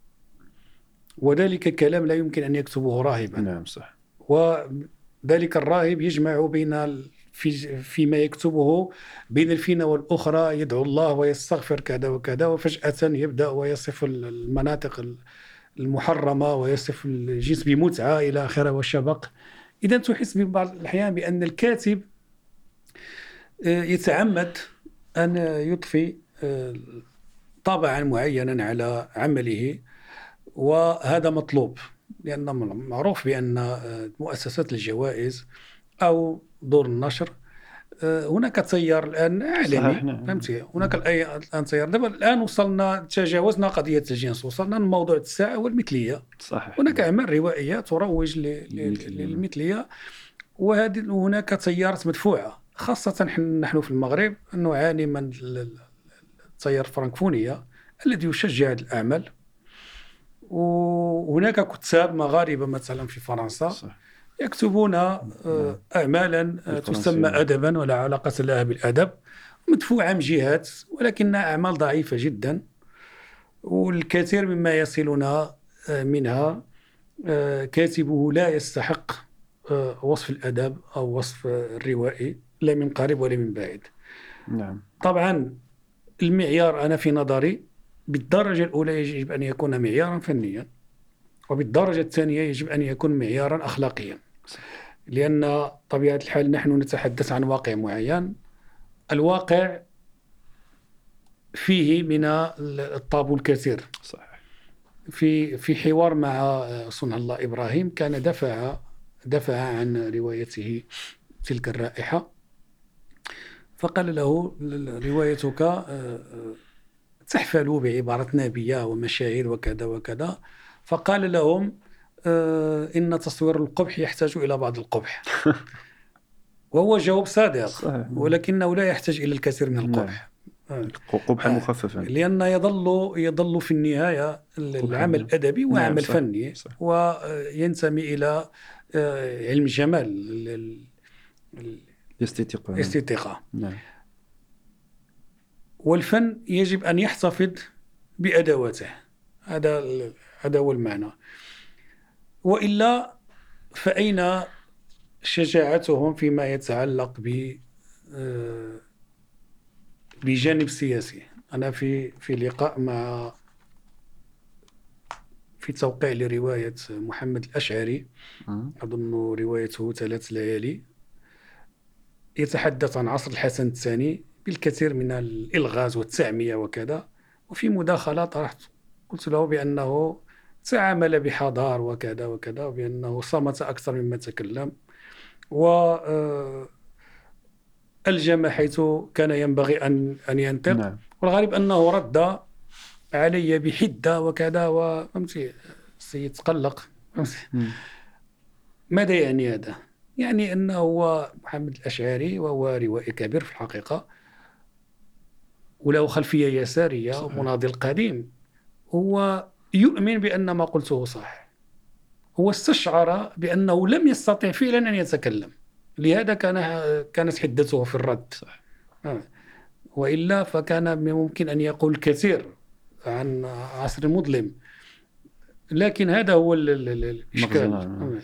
وذلك الكلام لا يمكن أن يكتبه راهبا. نعم صح. وذلك الراهب يجمع بين في فيما يكتبه بين الفينة والأخرى يدعو الله ويستغفر كذا وكذا وفجأة يبدأ ويصف المناطق المحرمة ويصف الجنس بمتعة إلى آخره والشبق. إذا تحس ببعض الأحيان بأن الكاتب آه، يتعمد أن يضفي آه، طابعا معينا على عمله. وهذا مطلوب لأن معروف بأن آه، مؤسسات الجوائز أو دور النشر آه، هناك تيار الآن اعلامي نعم. فهمتي؟ هناك الان تيار. دابا الآن وصلنا تجاوزنا قضية الجنس وصلنا لموضوع الساعة والمثلية. صحيح هناك أعمال روائية تروج للمثلية. وهذه هناك تيارات مدفوعة خاصة نحن في المغرب نعاني من التيار الفرنكفونية الذي يشجع هذه الأعمال. وهناك كتاب مغاربة مثلا في فرنسا صح. يكتبون آه، نعم. أعمالا آه، تسمى أدبا ولا علاقة لها بالأدب مدفوعة من جهات ولكنها أعمال ضعيفة جدا والكثير مما يصلنا آه، منها كاتبه لا يستحق وصف الأدب أو وصف الروائي لا من قريب ولا من بعيد نعم. طبعا المعيار أنا في نظري بالدرجة الأولى يجب أن يكون معيارا فنيا وبالدرجة الثانية يجب أن يكون معيارا أخلاقيا. لأن طبيعة الحال نحن نتحدث عن واقع معين. الواقع فيه من الطابو الكثير. صحيح. في في حوار مع صنع الله إبراهيم كان دفع دفع عن روايته تلك الرائحة. فقال له روايتك آه، آه، تحفل بعبارة نابية ومشاعر وكذا وكذا. فقال لهم آه إن تصوير القبح يحتاج إلى بعض القبح. [laughs] وهو جواب صادق صحيح. ولكنه لا يحتاج إلى الكثير من القبح. نعم. قبحا آه. مخففا لأن يظل يظل في النهاية العمل الأدبي نعم، وعمل فني. وينتمي إلى آه، علم الجمال الاستيقاظ الاستيقاظ نعم. والفن يجب أن يحتفظ بأدواته. هذا هذا هو المعنى. وإلا فأين شجاعتهم فيما يتعلق ب آه، بجانب سياسي؟ أنا في في لقاء مع في توقيع لرواية محمد الأشعري. أظن روايته ثلاث ليالي. يتحدث عن عصر الحسن الثاني. بالكثير من الإلغاز والتعمية وكذا. وفي مداخلة طرحت قلت له بأنه تعامل بحضار وكذا وكذا وبأنه صمت أكثر مما تكلم. و آه، ألجم حيث كان ينبغي أن أن ينطق. نعم. والغريب أنه رد علي بحدة وكذا وفهمتي السيد تقلق. ماذا يعني هذا؟ يعني أنه هو محمد الأشعري وهو روائي كبير في الحقيقة. وله خلفية يسارية ومناضل قديم. هو يؤمن بأن ما قلته صح هو استشعر بأنه لم يستطع فعلا أن يتكلم. لهذا كان كانت حدته في الرد. صح. آه. وإلا فكان ممكن أن يقول الكثير عن عصر مظلم لكن هذا هو ال- ال- ال- الإشكال. نعم.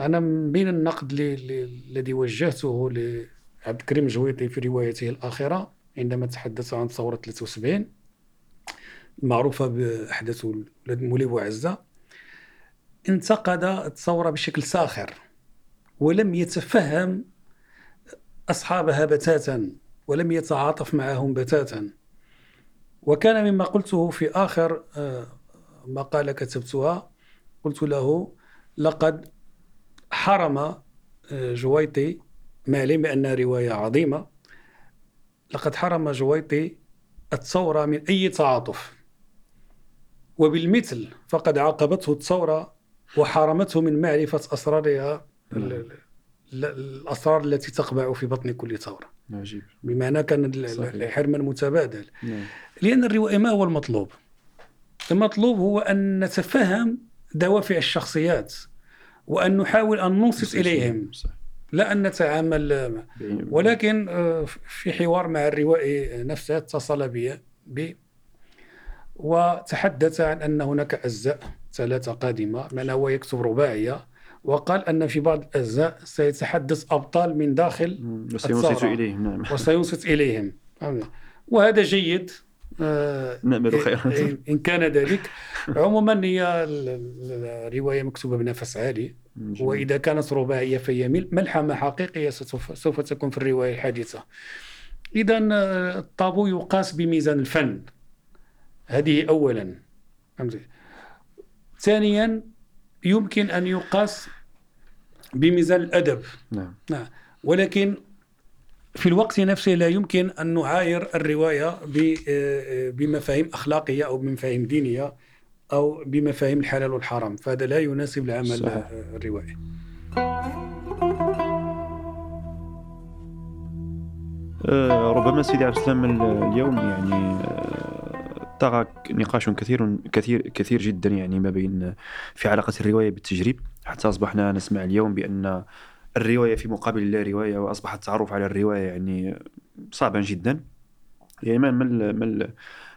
أنا من بين النقد الذي وجهته لعبد الكريم الجويطي في روايته الأخيرة. عندما تحدث عن ثورة 73 المعروفة بأحداث مولي وعزة انتقد الثورة بشكل ساخر ولم يتفهم أصحابها بتاتا ولم يتعاطف معهم بتاتا. وكان مما قلته في آخر آه، مقالة كتبتها قلت له لقد حرم آه، جويطي ما علم بأنها رواية عظيمة لقد حرم جويطي الثورة من أي تعاطف. وبالمثل فقد عاقبته الثورة وحرمته من معرفة أسرارها ال- الأسرار التي تقبع في بطن كل ثورة. عجيب. بمعنى كان ال- صحيح. الحرمان متبادل نعم. لأن الرواية ما هو المطلوب؟ المطلوب هو أن نتفهم دوافع الشخصيات وأن نحاول أن ننصت إليهم. صح لا أن نتعامل ولكن آه، في حوار مع الروائي نفسه اتصل بي بي وتحدث عن أن هناك أجزاء ثلاثة قادمة من هو يكتب رباعية وقال أن في بعض الأجزاء سيتحدث أبطال من داخل. وسينصت. إليهم نعم. وسينصت إليهم. وهذا جيد. نأمل خيرا. إن- كان ذلك. عموما هي ال- ال- الرواية مكتوبة بنفس عالي. وإذا كانت رباعية فهي مل- ملحمة حقيقية سوف تكون في الرواية الحديثة إذا آه، الطابو يقاس بميزان الفن. هذه أولا؟ ثانيا يمكن أن يقاس بميزان الأدب. نعم. نعم. ولكن في الوقت نفسه لا يمكن أن نعاير الرواية ب- آه، بمفاهيم أخلاقية أو بمفاهيم دينية أو بمفاهيم الحلال والحرام. فهذا لا يناسب العمل صحيح. آه، الروائي آه، ربما سيدي عبد السلام ال- اليوم يعني آه، طغى نقاش كثير كثير كثير جدا يعني ما بين في علاقة الرواية بالتجريب. حتى أصبحنا نسمع اليوم بأن الرواية في مقابل اللا رواية وأصبح التعرف على الرواية يعني صعبا جدا يعني ما ما ما, ال-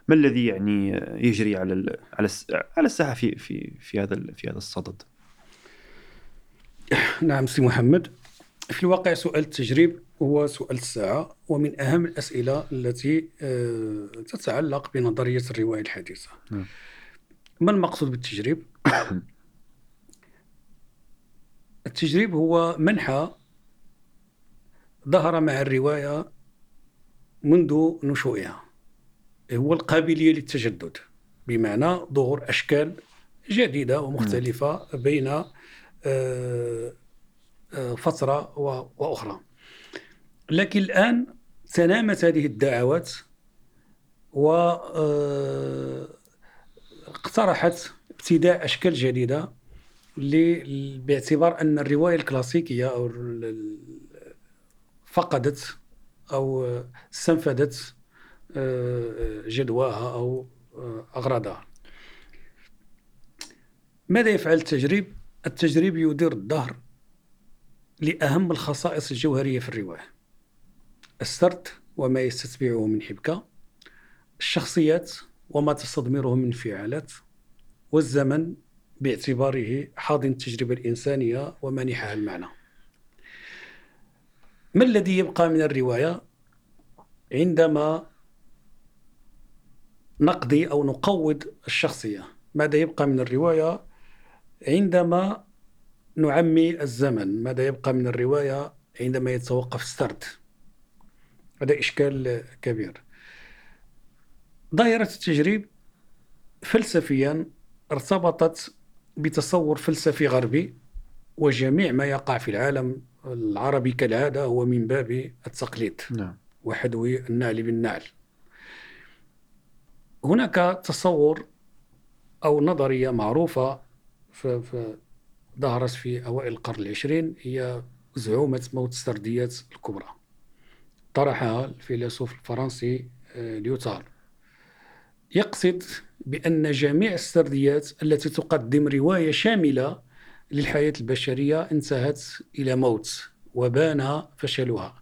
ما الذي يعني يجري على على على الساحة في في في هذا في هذا الصدد [coughs] نعم سي محمد في الواقع سؤال التجريب هو سؤال الساعة ومن أهم الأسئلة التي آه، تتعلق بنظرية الرواية الحديثة نعم. ما المقصود بالتجريب؟ [coughs] التجريب هو منحى ظهر مع الرواية منذ نشوئها. هو القابلية للتجدد بمعنى ظهور أشكال جديدة ومختلفة بين آه، آه، فترة وأخرى. لكن الآن تنامت هذه الدعوات و آه، اقترحت ابتداء أشكال جديدة ل- باعتبار أن الرواية الكلاسيكية أو ال- ال- فقدت آه، استنفدت آه، جدواها أو آه، أغراضها ماذا يفعل التجريب؟ التجريب يدير الظهر لأهم الخصائص الجوهرية في الرواية السرد وما يستتبعه من حبكة الشخصيات وما تستضمره من انفعالات والزمن باعتباره حاضن التجربة الإنسانية ومانحها المعنى ما الذي يبقى من الرواية عندما نقضي أو نقوض الشخصية؟ ماذا يبقى من الرواية عندما نعمي الزمن؟ ماذا يبقى من الرواية عندما يتوقف السرد هذا إشكال كبير. ظاهرة التجريب فلسفيا ارتبطت بتصور فلسفي غربي وجميع ما يقع في العالم العربي كالعادة هو من باب التقليد. نعم. وحدوي النعل بالنعل. هناك تصور أو نظرية معروفة ظهرت في أوائل القرن العشرين هي زعومة موت السرديات الكبرى. طرحها الفيلسوف الفرنسي آه، ليوتار يقصد بأن جميع السرديات التي تقدم رواية شاملة للحياة البشرية انتهت إلى موت وبان فشلها.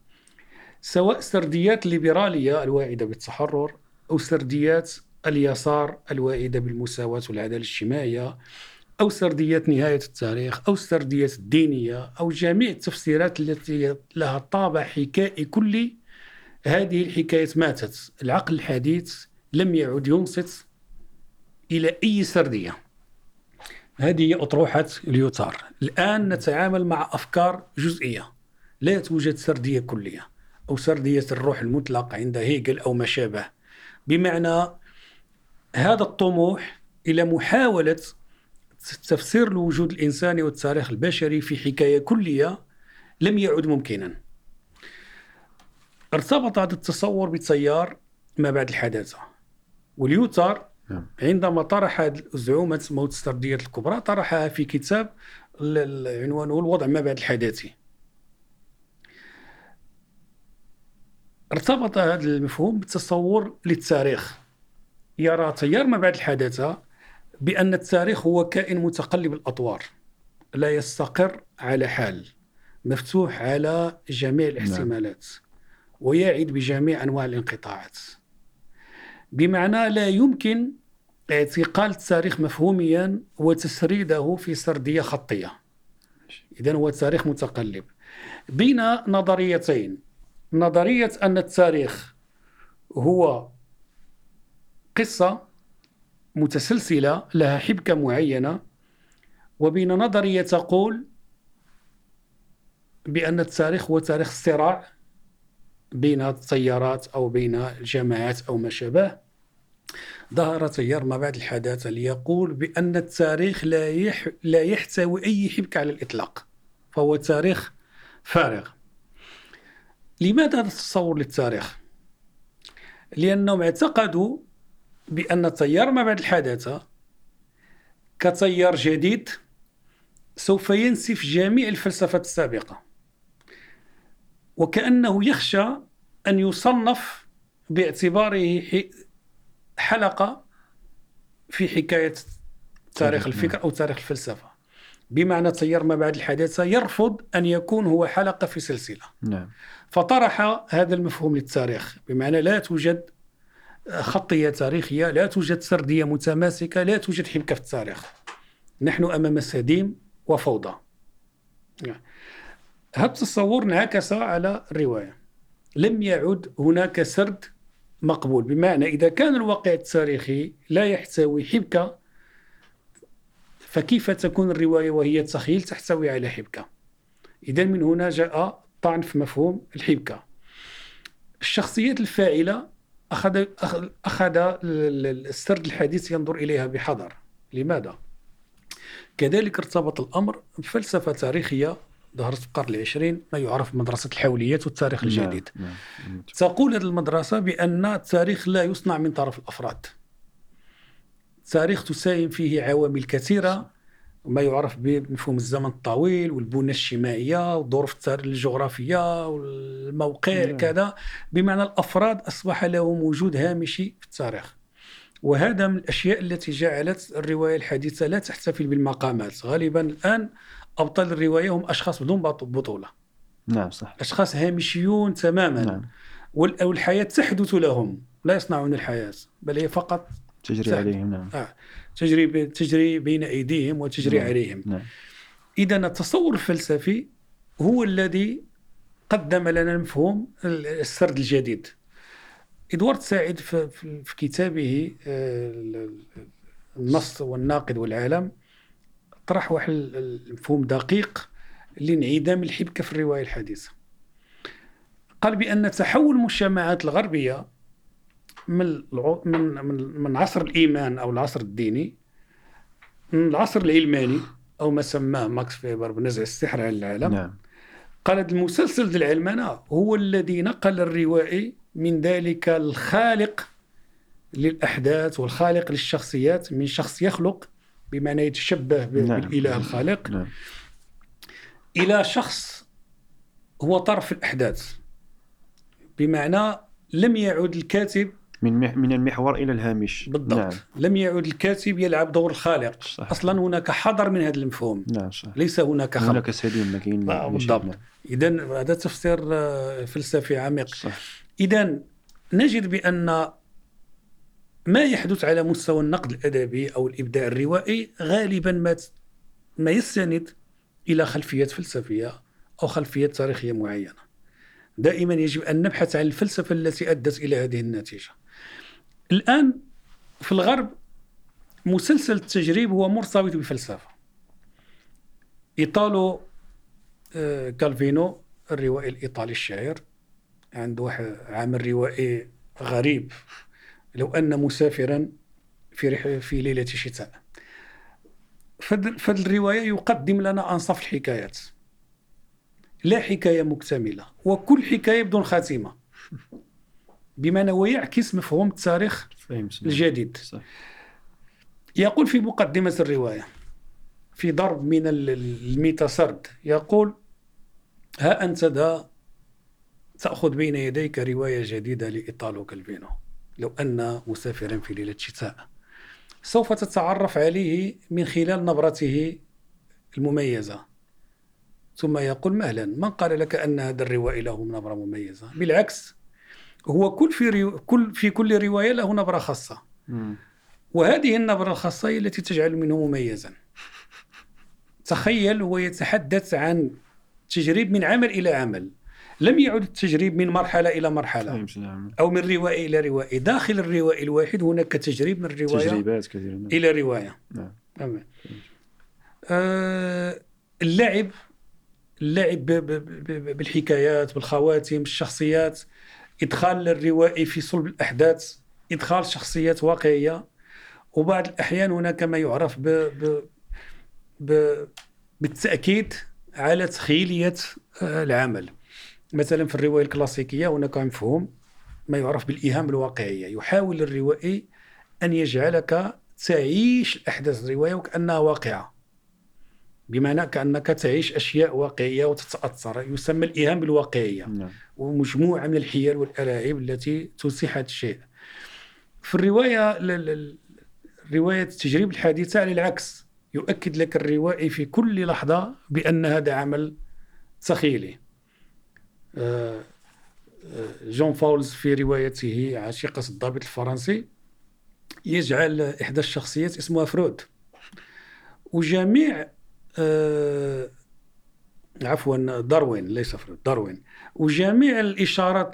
سواء سرديات الليبرالية الواعدة بالتحرر أو سرديات اليسار الواعدة بالمساواة والعدالة الاجتماعية أو سرديات نهاية التاريخ أو السرديات الدينية أو جميع التفسيرات التي لها طابع حكائي كلي هذه الحكاية ماتت. العقل الحديث لم يعد ينصت إلى أي سردية. هذه هي أطروحة اليوتار. الآن نتعامل مع أفكار جزئية. لا توجد سردية كلية أو سردية الروح المطلق عند هيجل أو ما شابه. بمعنى هذا الطموح إلى محاولة تفسير الوجود الإنساني والتاريخ البشري في حكاية كلية لم يعد ممكنا. ارتبط هذا التصور بتيار ما بعد الحداثة واليوتر نعم. عندما طرح زعومة موت السرديات الكبرى طرحها في كتاب عنوانه الوضع ما بعد الحداثي. ارتبط هذا المفهوم بالتصور للتاريخ. يرى تيار ما بعد الحداثة بأن التاريخ هو كائن متقلب الأطوار لا يستقر على حال مفتوح على جميع الاحتمالات ويعد بجميع أنواع الانقطاعات. بمعنى لا يمكن اعتقال التاريخ مفهوميا وتسريده في سردية خطية. إذا هو تاريخ متقلب. بين نظريتين. نظرية أن التاريخ هو قصة متسلسلة لها حبكة معينة وبين نظرية تقول بأن التاريخ هو تاريخ صراع بين التيارات أو بين الجماعات أو ما شابه. ظهر تيار ما بعد الحداثة ليقول بأن التاريخ لا, يح... لا يحتوي أي حبكة على الإطلاق فهو تاريخ فارغ. لماذا هذا التصور للتاريخ؟ لأنهم اعتقدوا بأن تيار ما بعد الحداثة كتيار جديد سوف ينسف جميع الفلسفة السابقة. وكأنه يخشى أن يصنف باعتباره حلقة في حكاية تاريخ الفكر أو تاريخ الفلسفة. بمعنى تيار ما بعد الحداثة يرفض أن يكون هو حلقة في سلسلة. نعم. فطرح هذا المفهوم للتاريخ بمعنى لا توجد خطية تاريخية لا توجد سردية متماسكة لا توجد حبكة في التاريخ. نحن أمام سديم وفوضى. هذا التصور انعكس على الرواية. لم يعد هناك سرد مقبول بمعنى إذا كان الواقع التاريخي لا يحتوي حبكة فكيف تكون الرواية وهي تخيل تحتوي على حبكة إذا من هنا جاء طعن في مفهوم الحبكة. الشخصيات الفاعلة أخذ أخذ السرد الحديث ينظر إليها بحذر. لماذا؟ كذلك ارتبط الأمر بفلسفة تاريخية ظهرت في القرن العشرين ما يعرف بمدرسة الحوليات والتاريخ نعم، الجديد نعم. نعم. تقول هذه المدرسة بأن التاريخ لا يصنع من طرف الأفراد التاريخ تساهم فيه عوامل كثيرة ما يعرف بمفهوم الزمن الطويل والبنى الاجتماعية والظروف الجغرافية والموقع نعم. كذا بمعنى الأفراد أصبح لهم وجود هامشي في التاريخ وهذا من الأشياء التي جعلت الرواية الحديثة لا تحتفل بالمقامات غالبا الآن أبطال الرواية هم أشخاص بدون بط- بطولة. نعم صح. أشخاص هامشيون تماما. نعم. وال- والحياة تحدث لهم. لا يصنعون الحياة بل هي فقط تجري صح. عليهم نعم. آه. تجري ب- تجري بين أيديهم وتجري نعم. عليهم. نعم. إذا التصور الفلسفي هو الذي قدم لنا مفهوم السرد الجديد. إدوارد سعيد في, كتابه آه، ال- النص والناقد والعالم طرح واحد ال- المفهوم دقيق لانعدام الحبكة في الرواية الحديثة. قال بأن تحول المجتمعات الغربية من من من من عصر الإيمان أو العصر الديني من العصر العلماني أو ما سماه ماكس فيبر بنزع السحر على العالم. نعم. قالت المسلسل ديال العلمنة هو الذي نقل الروائي من ذلك الخالق للأحداث والخالق للشخصيات من شخص يخلق بمعنى يتشبه نعم. بالإله الخالق. نعم. إلى شخص هو طرف الأحداث. بمعنى لم يعد الكاتب من من المحور إلى الهامش. بالضبط. نعم. لم يعد الكاتب يلعب دور الخالق. صح. أصلا هناك حظر من هذا المفهوم. نعم صح ليس هناك خلق. هناك سبيل ما كاين. بالضبط. نعم. اذا هذا تفسير آه، فلسفي عميق. اذا نجد بأن ما يحدث على مستوى النقد الأدبي أو الإبداع الروائي غالبا ما ما يستند إلى خلفيات فلسفية أو خلفيات تاريخية معينة. دائما يجب أن نبحث عن الفلسفة التي أدت إلى هذه النتيجة. الآن في الغرب مسلسل التجريب هو مرتبط بفلسفة. إيطالو آه، كالفينو الروائي الإيطالي الشهير عنده واحد عمل روائي غريب. لو أن مسافرا في رح في ليلة شتاء فهاد الرواية يقدم لنا أنصاف الحكايات. لا حكاية مكتملة وكل حكاية بدون خاتمة. بمعنى هو يعكس مفهوم التاريخ الجديد. صح يقول في مقدمة الرواية في ضرب من ال- ال- الميتا سرد يقول ها أنت ذا تأخذ بين يديك رواية جديدة لإيطالو كالفينو لو أن مسافرا في ليلة شتاء سوف تتعرف عليه من خلال نبرته المميزة. ثم يقول مهلا من قال لك أن هذا الروائي له نبرة مميزة؟ بالعكس هو كل في رو... كل في كل رواية له نبرة خاصة. مم. وهذه النبرة الخاصة هي التي تجعل منه مميزا. تخيل هو يتحدث عن تجريب من عمل إلى عمل. لم يعد التجريب من مرحلة إلى مرحلة. فهمت نعم. أو من روائي إلى روائي داخل الروائي الواحد هناك تجريب من رواية تجربات كثيرة نعم. إلى رواية. نعم. آه اللعب اللعب بالحكايات بالخواتم بالشخصيات إدخال الروائي في صلب الأحداث. إدخال شخصيات واقعية. وبعض الأحيان هناك ما يعرف ب ب ب بالتأكيد على تخيلية آه، العمل. مثلا في الرواية الكلاسيكية هناك مفهوم ما يعرف بالإيهام الواقعية. يحاول الروائي أن يجعلك تعيش أحداث الرواية وكأنها واقعة. بمعنى كأنك تعيش أشياء واقعية وتتأثر. يسمى الإيهام بالواقعية نعم. ومجموعة من الحيل والألاعيب التي تتيح هذا الشيء. في ل- رواية التجريب الحديثة على العكس. يؤكد لك الروائي في كل لحظة بأن هذا عمل تخيلي جون فاولز في روايته عشيقة الضابط الفرنسي يجعل إحدى الشخصيات اسمها فرويد. وجميع آه، عفوا داروين ليس فرويد داروين. وجميع الإشارات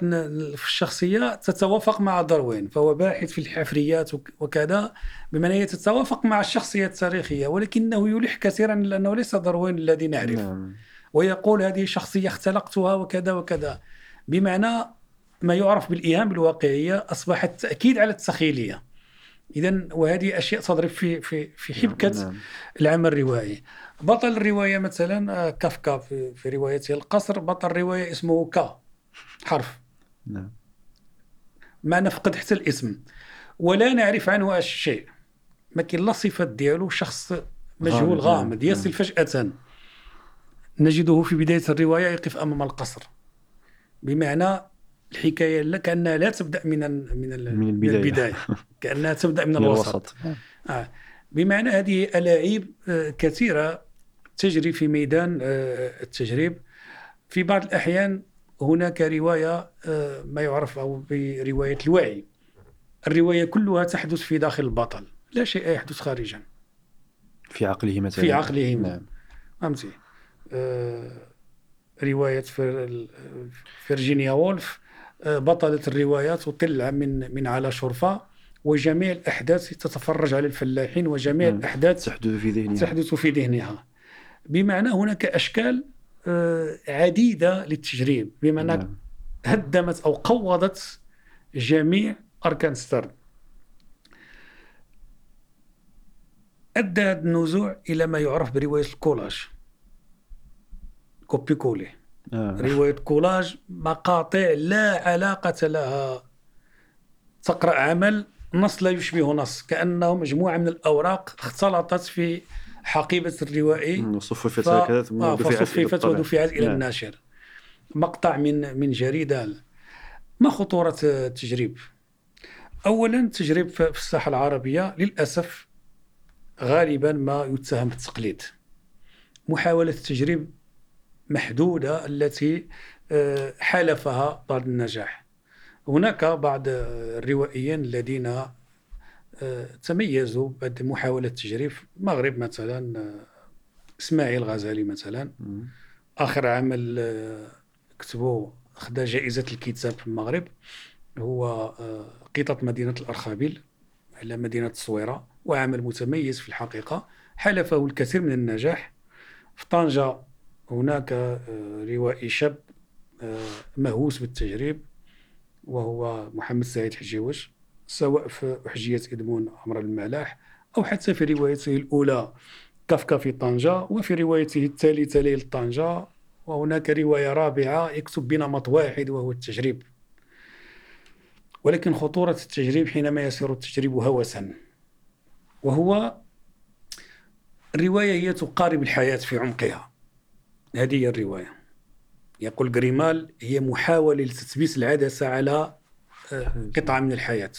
في الشخصية تتوافق مع داروين فهو باحث في الحفريات وك- وكذا بمعنى هي تتوافق مع الشخصية التاريخية ولكنه يلح كثيرا لأنه ليس داروين الذي نعرف نعم. ويقول هذه شخصية اختلقتها وكذا وكذا. بمعنى ما يعرف بالإيهام بالواقعية أصبح التأكيد على التخيلية إذا وهذه أشياء تضرب في في في حبكة نعم. العمل الروائي. بطل الرواية مثلا آه، كافكا في, في روايته القصر. بطل رواية اسمه كا حرف. نعم. ما نفقد حتى الاسم. ولا نعرف عنه أش شيء ما كاين لا صفات ديالو شخص مجهول غامض، غامض نعم. يصل فجأة. نجده في بداية الرواية يقف أمام القصر. بمعنى الحكاية كأنها لا تبدأ من من من البداية. البداية. [laughs] كأنها تبدأ من من الوسط. الوسط. آه. بمعنى هذه ألاعيب آه، كثيرة تجري في ميدان آه، التجريب. في بعض الأحيان هناك رواية آه، ما يعرف أو برواية الوعي. الرواية كلها تحدث في داخل البطل. لا شيء يحدث خارجا. في عقله مثلا. في عقله. نعم. فهمتي؟ آه، رواية فر- فيرجينيا وولف. آه، بطلة الرواية تطل من من على شرفة وجميع الأحداث تتفرج على الفلاحين وجميع نعم. الأحداث تحدث في ذهنها. تحدث في ذهنها. بمعنى هناك أشكال آه، عديدة للتجريب بمعنى نعم. هدمت أو قوضت جميع أركان ستارن. أدى هذا النزوع إلى ما يعرف برواية الكولاج. copier coller. آه. رواية كولاج مقاطع لا علاقة لها. تقرأ عمل نص لا يشبه نص كأنه مجموعة من الأوراق اختلطت في حقيبة الروائي. وصففت ف- هكذا ثم آه، فصففت. ودفعت إلى نعم. الناشر مقطع من من جريدة ما خطورة التجريب؟ اولا التجريب في الساحة العربية للأسف غالبا ما يتهم بالتقليد. محاولة التجريب محدودة التي آه، حالفها بعض النجاح. هناك بعض الروائيين الذين آه، تميزوا بمحاولة التجريب في المغرب مثلا آه، إسماعيل غزالي مثلا. آخر عمل كتبه خدا جائزة الكتاب في المغرب. هو قطط مدينة الأرخبيل على مدينة الصويرة وعمل متميز في الحقيقة. حلفه الكثير من النجاح. في طنجة هناك روائي شاب مهووس بالتجريب وهو محمد سعيد حجيوش سواء في أحجية إدمون عمر الملاح أو حتى في روايته الأولى كافكا في طنجة وفي روايته الثالثة ليل طنجة وهناك رواية رابعة يكتب بنمط واحد وهو التجريب. ولكن خطورة التجريب حينما يصير التجريب هوسا. وهو الرواية هي تقارب الحياة في عمقها. هذه هي الرواية يقول جريمال هي محاولة لتثبيت العدسة على آه، قطعة من الحياة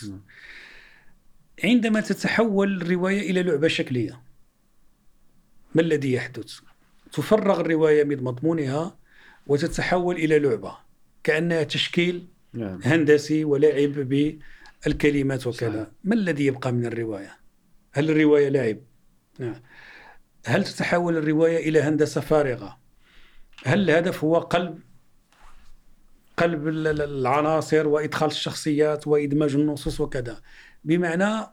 عندما تتحول الرواية إلى لعبة شكلية ما الذي يحدث؟ تفرغ الرواية من مضمونها وتتحول إلى لعبة كأنها تشكيل نعم. هندسي ولعب بالكلمات وكذا ما الذي يبقى من الرواية؟ هل الرواية لعب؟ نعم. هل تتحول الرواية إلى هندسة فارغة؟ هل الهدف هو قلب؟ قلب العناصر وإدخال الشخصيات وإدماج النصوص وكذا. بمعنى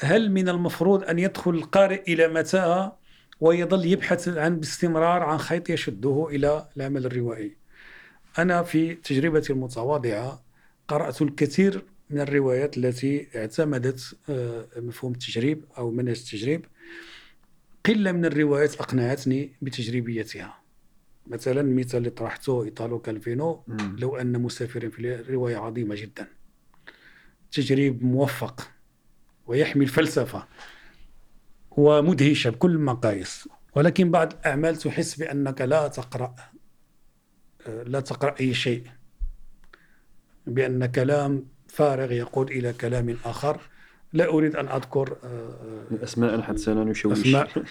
هل من المفروض أن يدخل القارئ إلى متاهة ويظل يبحث عن باستمرار عن خيط يشده إلى العمل الروائي؟ أنا في تجربتي المتواضعة قرأت الكثير من الروايات التي اعتمدت آه، مفهوم التجريب أو منهج التجريب. قلة من الروايات أقنعتني بتجريبيتها. مثلا المثال اللي طرحته إيطالو كالفينو لو أن مسافرين في رواية عظيمة جدا. تجريب موفق ويحمل فلسفه ومدهشه بكل المقاييس ولكن بعض الأعمال تحس بأنك لا تقرأ لا تقرأ أي شيء. بأن كلام فارغ يقود إلى كلام آخر. لا أريد أن أذكر آه، أسماء حتى لا نشوش. أسماء. [laughs]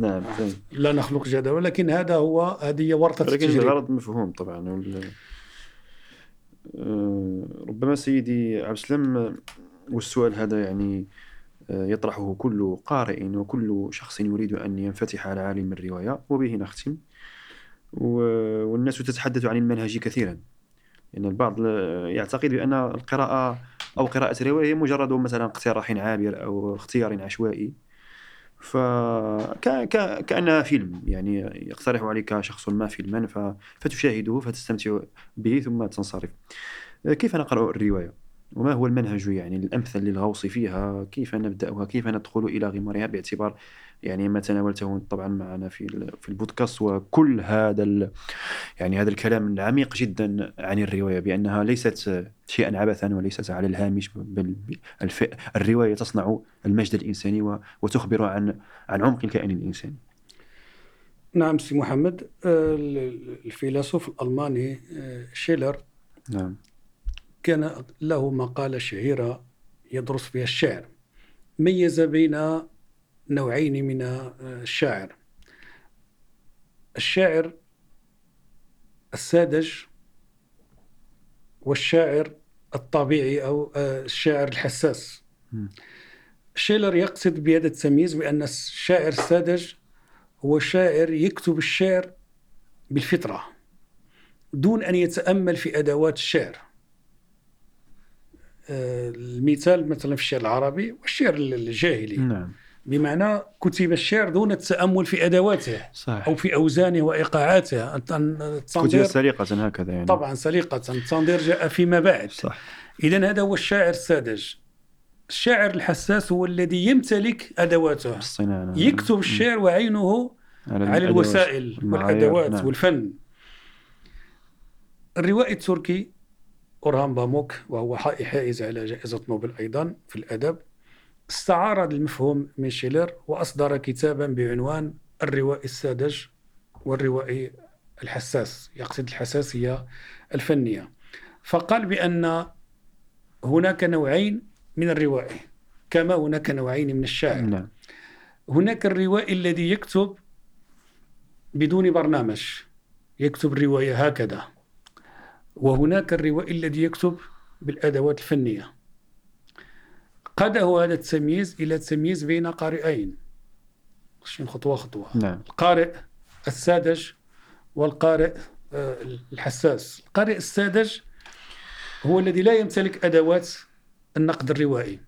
نعم فهم. لا نخلق جدل ولكن هذا هو هذه هي ورطة لكن الغرض مفهوم طبعا. آه، ربما سيدي عبد السلام والسؤال هذا يعني آه، يطرحه كل قارئ وكل شخص يريد أن ينفتح على عالم الرواية وبه نختم. والناس تتحدث عن المنهج كثيرا. لأن يعني البعض يعتقد بأن القراءة أو قراءة الرواية هي مجرد مثلا اقتراح عابر أو اختيار عشوائي. ف كانها فيلم يعني يقترح عليك شخص ما فيلما. فتشاهده فتستمتع به ثم تنصرف كيف نقرأ الرواية وما هو المنهج يعني؟ الامثل للغوص فيها كيف نبدأها؟ كيف ندخل إلى غمارها باعتبار يعني ما تناولته طبعا معنا في في البودكاست وكل هذا يعني هذا الكلام العميق جدا عن الرواية بأنها ليست شيئا عبثا وليست على الهامش بل الرواية تصنع المجد الإنساني وتخبر عن عن عمق الكائن الإنساني. نعم سي محمد. آه، الفيلسوف الألماني آه، شيلر نعم. كان له مقالة شهيرة يدرس فيها الشعر. ميز بين نوعين من الشاعر. الشاعر الساذج والشاعر الطبيعي أو الشاعر الحساس. شيلر يقصد بهذا التمييز بأن الشاعر الساذج هو شاعر يكتب الشعر بالفطرة دون أن يتأمل في أدوات الشعر. المثال مثلا في الشعر العربي والشعر الجاهلي. نعم. بمعنى كتب الشعر دون التأمل في أدواته صح. أو في أوزانه وإيقاعاته. كتب سليقة هكذا يعني. طبعا سليقة. التنظير جاء فيما بعد. صح. إذا هذا هو الشاعر الساذج. الشاعر الحساس هو الذي يمتلك أدواته. الصناعة نعم. يكتب الشعر وعينه على, على الوسائل والأدوات نعم. والفن. الروائي التركي أورهان باموك وهو حائز على جائزة نوبل أيضا في الأدب. استعار المفهوم من شيلر وأصدر كتابا بعنوان الروائي الساذج والروائي الحساس. يقصد الحساسية الفنية. فقال بأن هناك نوعين من الروائي كما هناك نوعين من الشاعر. نعم. هناك الروائي الذي يكتب بدون برنامج يكتب الرواية هكذا. وهناك الروائي الذي يكتب بالأدوات الفنية. قاده هذا التمييز إلى التمييز بين قارئين. خطوة خطوة. نعم. القارئ الساذج والقارئ آه، الحساس. القارئ الساذج هو الذي لا يمتلك أدوات النقد الروائي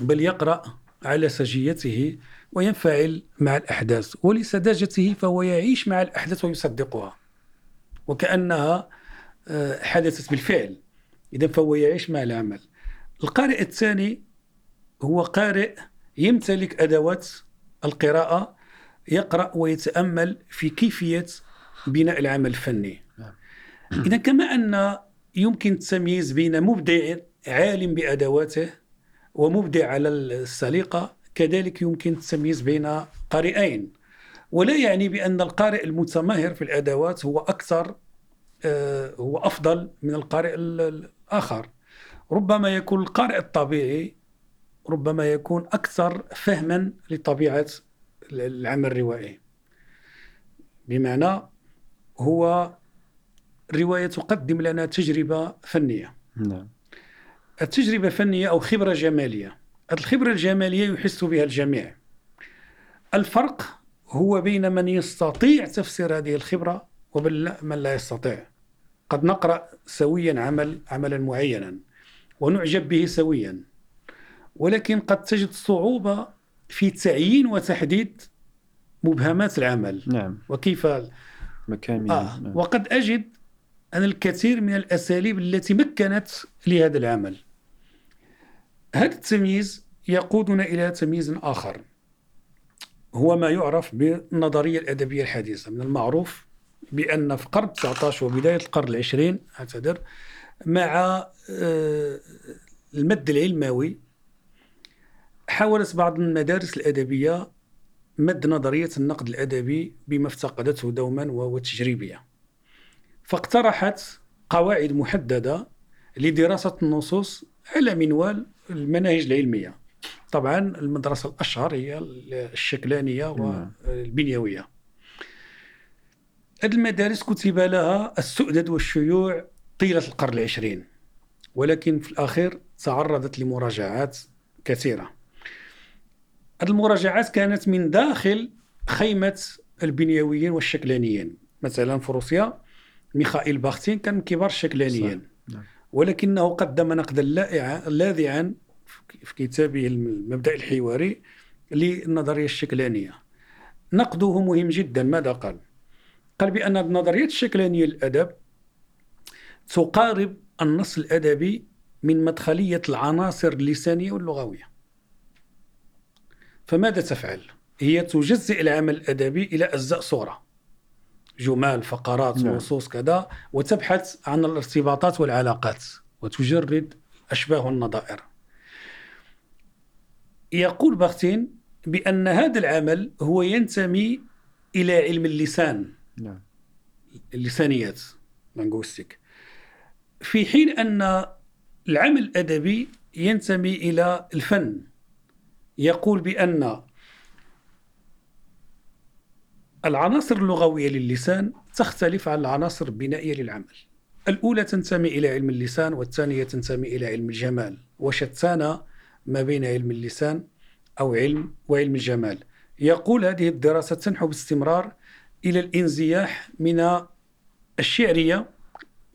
بل يقرأ على سجيته وينفعل مع الأحداث ولسذاجته فهو يعيش مع الأحداث ويصدقها. وكأنها حدثت بالفعل. إذا فهو يعيش مع العمل. القارئ الثاني هو قارئ يمتلك أدوات القراءة يقرأ ويتأمل في كيفية بناء العمل الفني. نعم. إذا كما أن يمكن التمييز بين مبدع عالم بأدواته ومبدع على السليقة كذلك يمكن التمييز بين قارئين. ولا يعني بأن القارئ المتماهر في الأدوات هو أكثر آه، هو أفضل من القارئ الآخر. ربما يكون القارئ الطبيعي ربما يكون أكثر فهما لطبيعة العمل الروائي. بمعنى هو رواية تقدم لنا تجربة فنية. نعم. التجربة فنية أو خبرة جمالية. الخبرة الجمالية يحس بها الجميع. الفرق هو بين من يستطيع تفسير هذه الخبرة ومن من لا يستطيع. قد نقرأ سويا عمل عملا معينا ونعجب به سويا ولكن قد تجد صعوبة في تعيين وتحديد مبهمات العمل. نعم. وكيف مكامن آه نعم. وقد أجد أن الكثير من الأساليب التي مكنت لهذا العمل. هذا التمييز يقودنا إلى تمييز آخر هو ما يعرف بالنظرية الأدبية الحديثة من المعروف بأن في القرن 19 وبداية القرن العشرين أعتذر مع آه، المد العلموي حاولت بعض المدارس الأدبية مد نظرية النقد الأدبي بما افتقدته دوما وهو التجريبية. فاقترحت قواعد محددة لدراسة النصوص على منوال المناهج العلمية. طبعا المدرسة الأشهر هي الشكلانية نعم. هذه المدارس كتب لها السؤدد والشيوع طيلة القرن العشرين ولكن في الأخير تعرضت لمراجعات كثيرة هذه المراجعات كانت من داخل خيمة البنيويين والشكلانيين مثلا في روسيا ميخائيل باختين كان من كبار الشكلانيين. نعم. ولكنه قدم نقدا لائعا لاذعا في كتابه المبدأ الحواري للنظرية الشكلانية نقده مهم جدا ماذا قال؟ قال بأن النظرية الشكلانية للأدب تقارب النص الأدبي من مدخلية العناصر اللسانية واللغوية فماذا تفعل؟ هي تجزئ العمل الأدبي إلى أجزاء صورة جمال فقرات نعم. نصوص كذا وتبحث عن الارتباطات والعلاقات وتجرد الأشباه والنظائر يقول باختين بأن هذا العمل هو ينتمي إلى علم اللسان اللسانيات لانغوستيك في حين أن العمل الأدبي ينتمي إلى الفن يقول بأن العناصر اللغوية للسان تختلف عن العناصر البنائية للعمل. الأولى تنتمي إلى علم اللسان والثانية تنتمي إلى علم الجمال. وشتان ما بين علم اللسان أو علم وعلم الجمال. يقول هذه الدراسة تنحو باستمرار إلى الإنزياح من الشعرية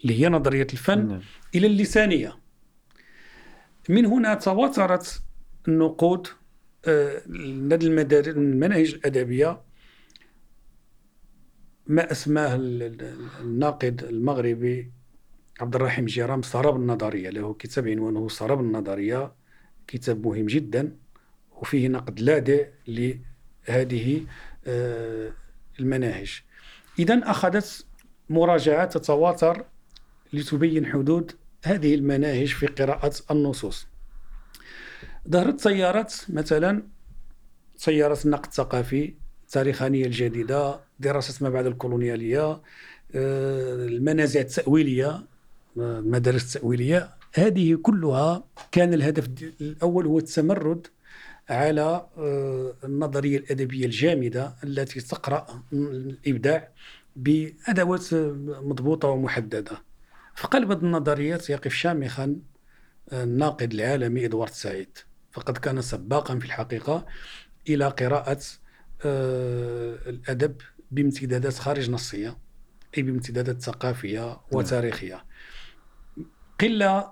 اللي هي نظرية الفن نعم. إلى اللسانية من هنا تواترت النقود آه، لدى المناهج الأدبية ما ال- الناقد المغربي عبد الرحيم جيرام سراب النظرية له كتاب عنوانه سراب النظرية كتاب مهم جدا وفيه نقد لاذع لهذه آه، المناهج. إذا أخذت مراجعات تتواتر لتبين حدود هذه المناهج في قراءة النصوص. ظهرت تيارات مثلا تيارة النقد الثقافي التاريخانية الجديدة دراسة ما بعد الكولونيالية آه، المنازع التأويلية المدارس التأويلية. هذه كلها كان الهدف الأول هو التمرد على آه، النظرية الأدبية الجامدة التي تقرأ الإبداع بأدوات مضبوطة ومحددة. في قلب النظريات يقف شامخا آه، الناقد العالمي إدوارد سعيد. فقد كان سباقا في الحقيقة إلى قراءة آه، الأدب بامتدادات خارج نصية أي بامتدادات ثقافية نعم. وتاريخية. قلة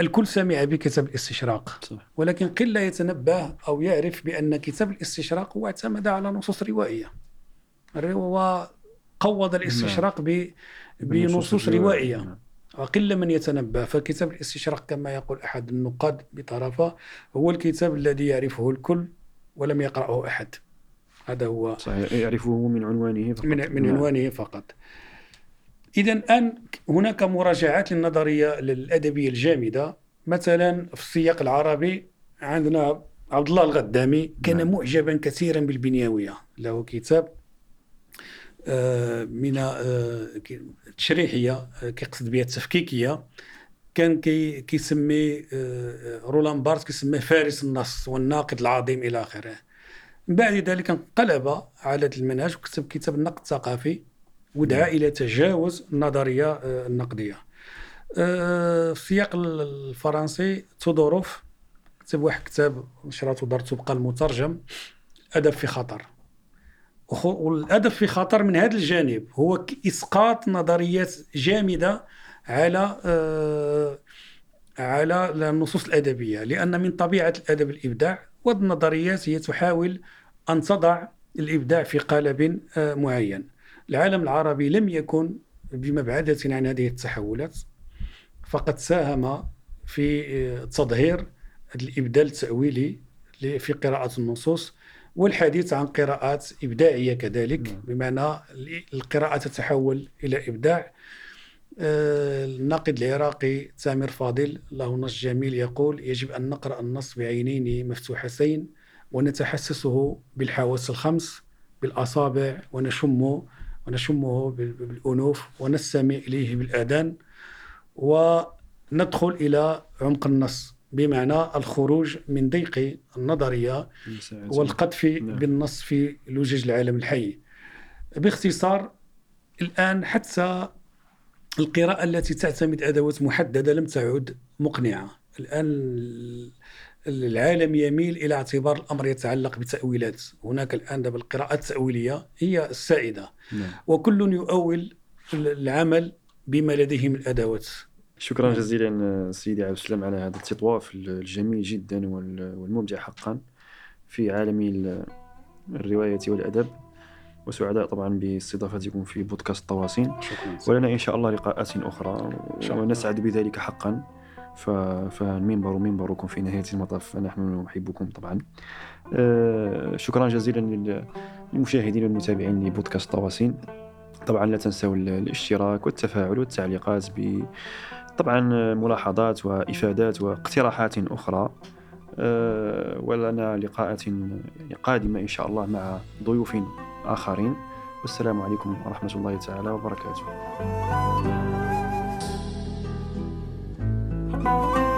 الكل سمع بكتاب الاستشراق صح. ولكن قلة يتنبه أو يعرف بأن كتاب الاستشراق هو اعتمد على نصوص روائية وقوض الاستشراق نعم. بنصوص روائية. وقل من يتنبه فكتاب الاستشراق كما يقول أحد النقاد بطرفة هو الكتاب الذي يعرفه الكل ولم يقرأه أحد هذا هو صحيح يعرفه من عنوانه فقط من, من نعم. عنوانه فقط إذا الآن هناك مراجعات للنظرية الأدبية الجامدة مثلا في السياق العربي عندنا عبد الله الغدامي كان نعم. معجبا كثيرا بالبنيوية. له كتاب آه، من آه، تشريحية آه، كيقصد بها التفكيكية. كان كي كيسمي رولان بارت كيسميه فارس النص والناقد العظيم إلى آخره. من بعد ذلك انقلب على المنهج وكتب كتاب النقد الثقافي. ودعا. إلى تجاوز النظرية آه، النقدية آه، السياق الفرنسي تودوروف كتب واحد كتاب نشرته دار تبقى المترجم الادب في خطر والأدب في خطر من هذا الجانب هو اسقاط نظريات جامدة على آه، على النصوص الأدبية لأن من طبيعة الأدب الإبداع والنظريات هي تحاول أن تضع الإبداع في قالب معين العالم العربي لم يكن بمبعدة عن هذه التحولات فقد ساهم في آه، تظهير الإبدال التأويلي في قراءة النصوص والحديث عن قراءات إبداعية كذلك نعم. بمعنى القراءة تتحول إلى إبداع آه، الناقد العراقي تامر فاضل له نص جميل يقول يجب أن نقرأ النص بعينين مفتوحتين ونتحسسه بالحواس الخمس بالأصابع ونشمه ونشمه بالأنوف ونستمع إليه بالآذان وندخل إلى عمق النص بمعنى الخروج من ضيق النظرية والقذف نعم. بالنص في لجج العالم الحي. باختصار الآن حتى القراءة التي تعتمد أدوات محددة لم تعد مقنعة. الآن العالم يميل إلى اعتبار الأمر يتعلق بتأويلات. هناك الآن دابا القراءات التأويلية هي السائدة. نعم. وكل يؤول العمل بما لديه من ادوات شكرا نعم. جزيلا سيدي عبد السلام على هذا التطواف الجميل جدا والممتع حقا في عالم الرواية والأدب. وسعداء طبعا باستضافتكم في بودكاست طواسين. ولنا إن شاء الله لقاءات أخرى. ونسعد بذلك حقا. فالمنبر منبركم في نهاية المطاف. نحن نحبكم طبعا. آه، شكرا جزيلا للمشاهدين والمتابعين لبودكاست طواسين. طبعا لا تنسوا الاشتراك والتفاعل والتعليقات ب طبعا ملاحظات وإفادات واقتراحات أخرى. آه، ولنا لقاءات قادمة إن شاء الله مع ضيوف آخرين. والسلام عليكم ورحمة الله تعالى وبركاته. Bye.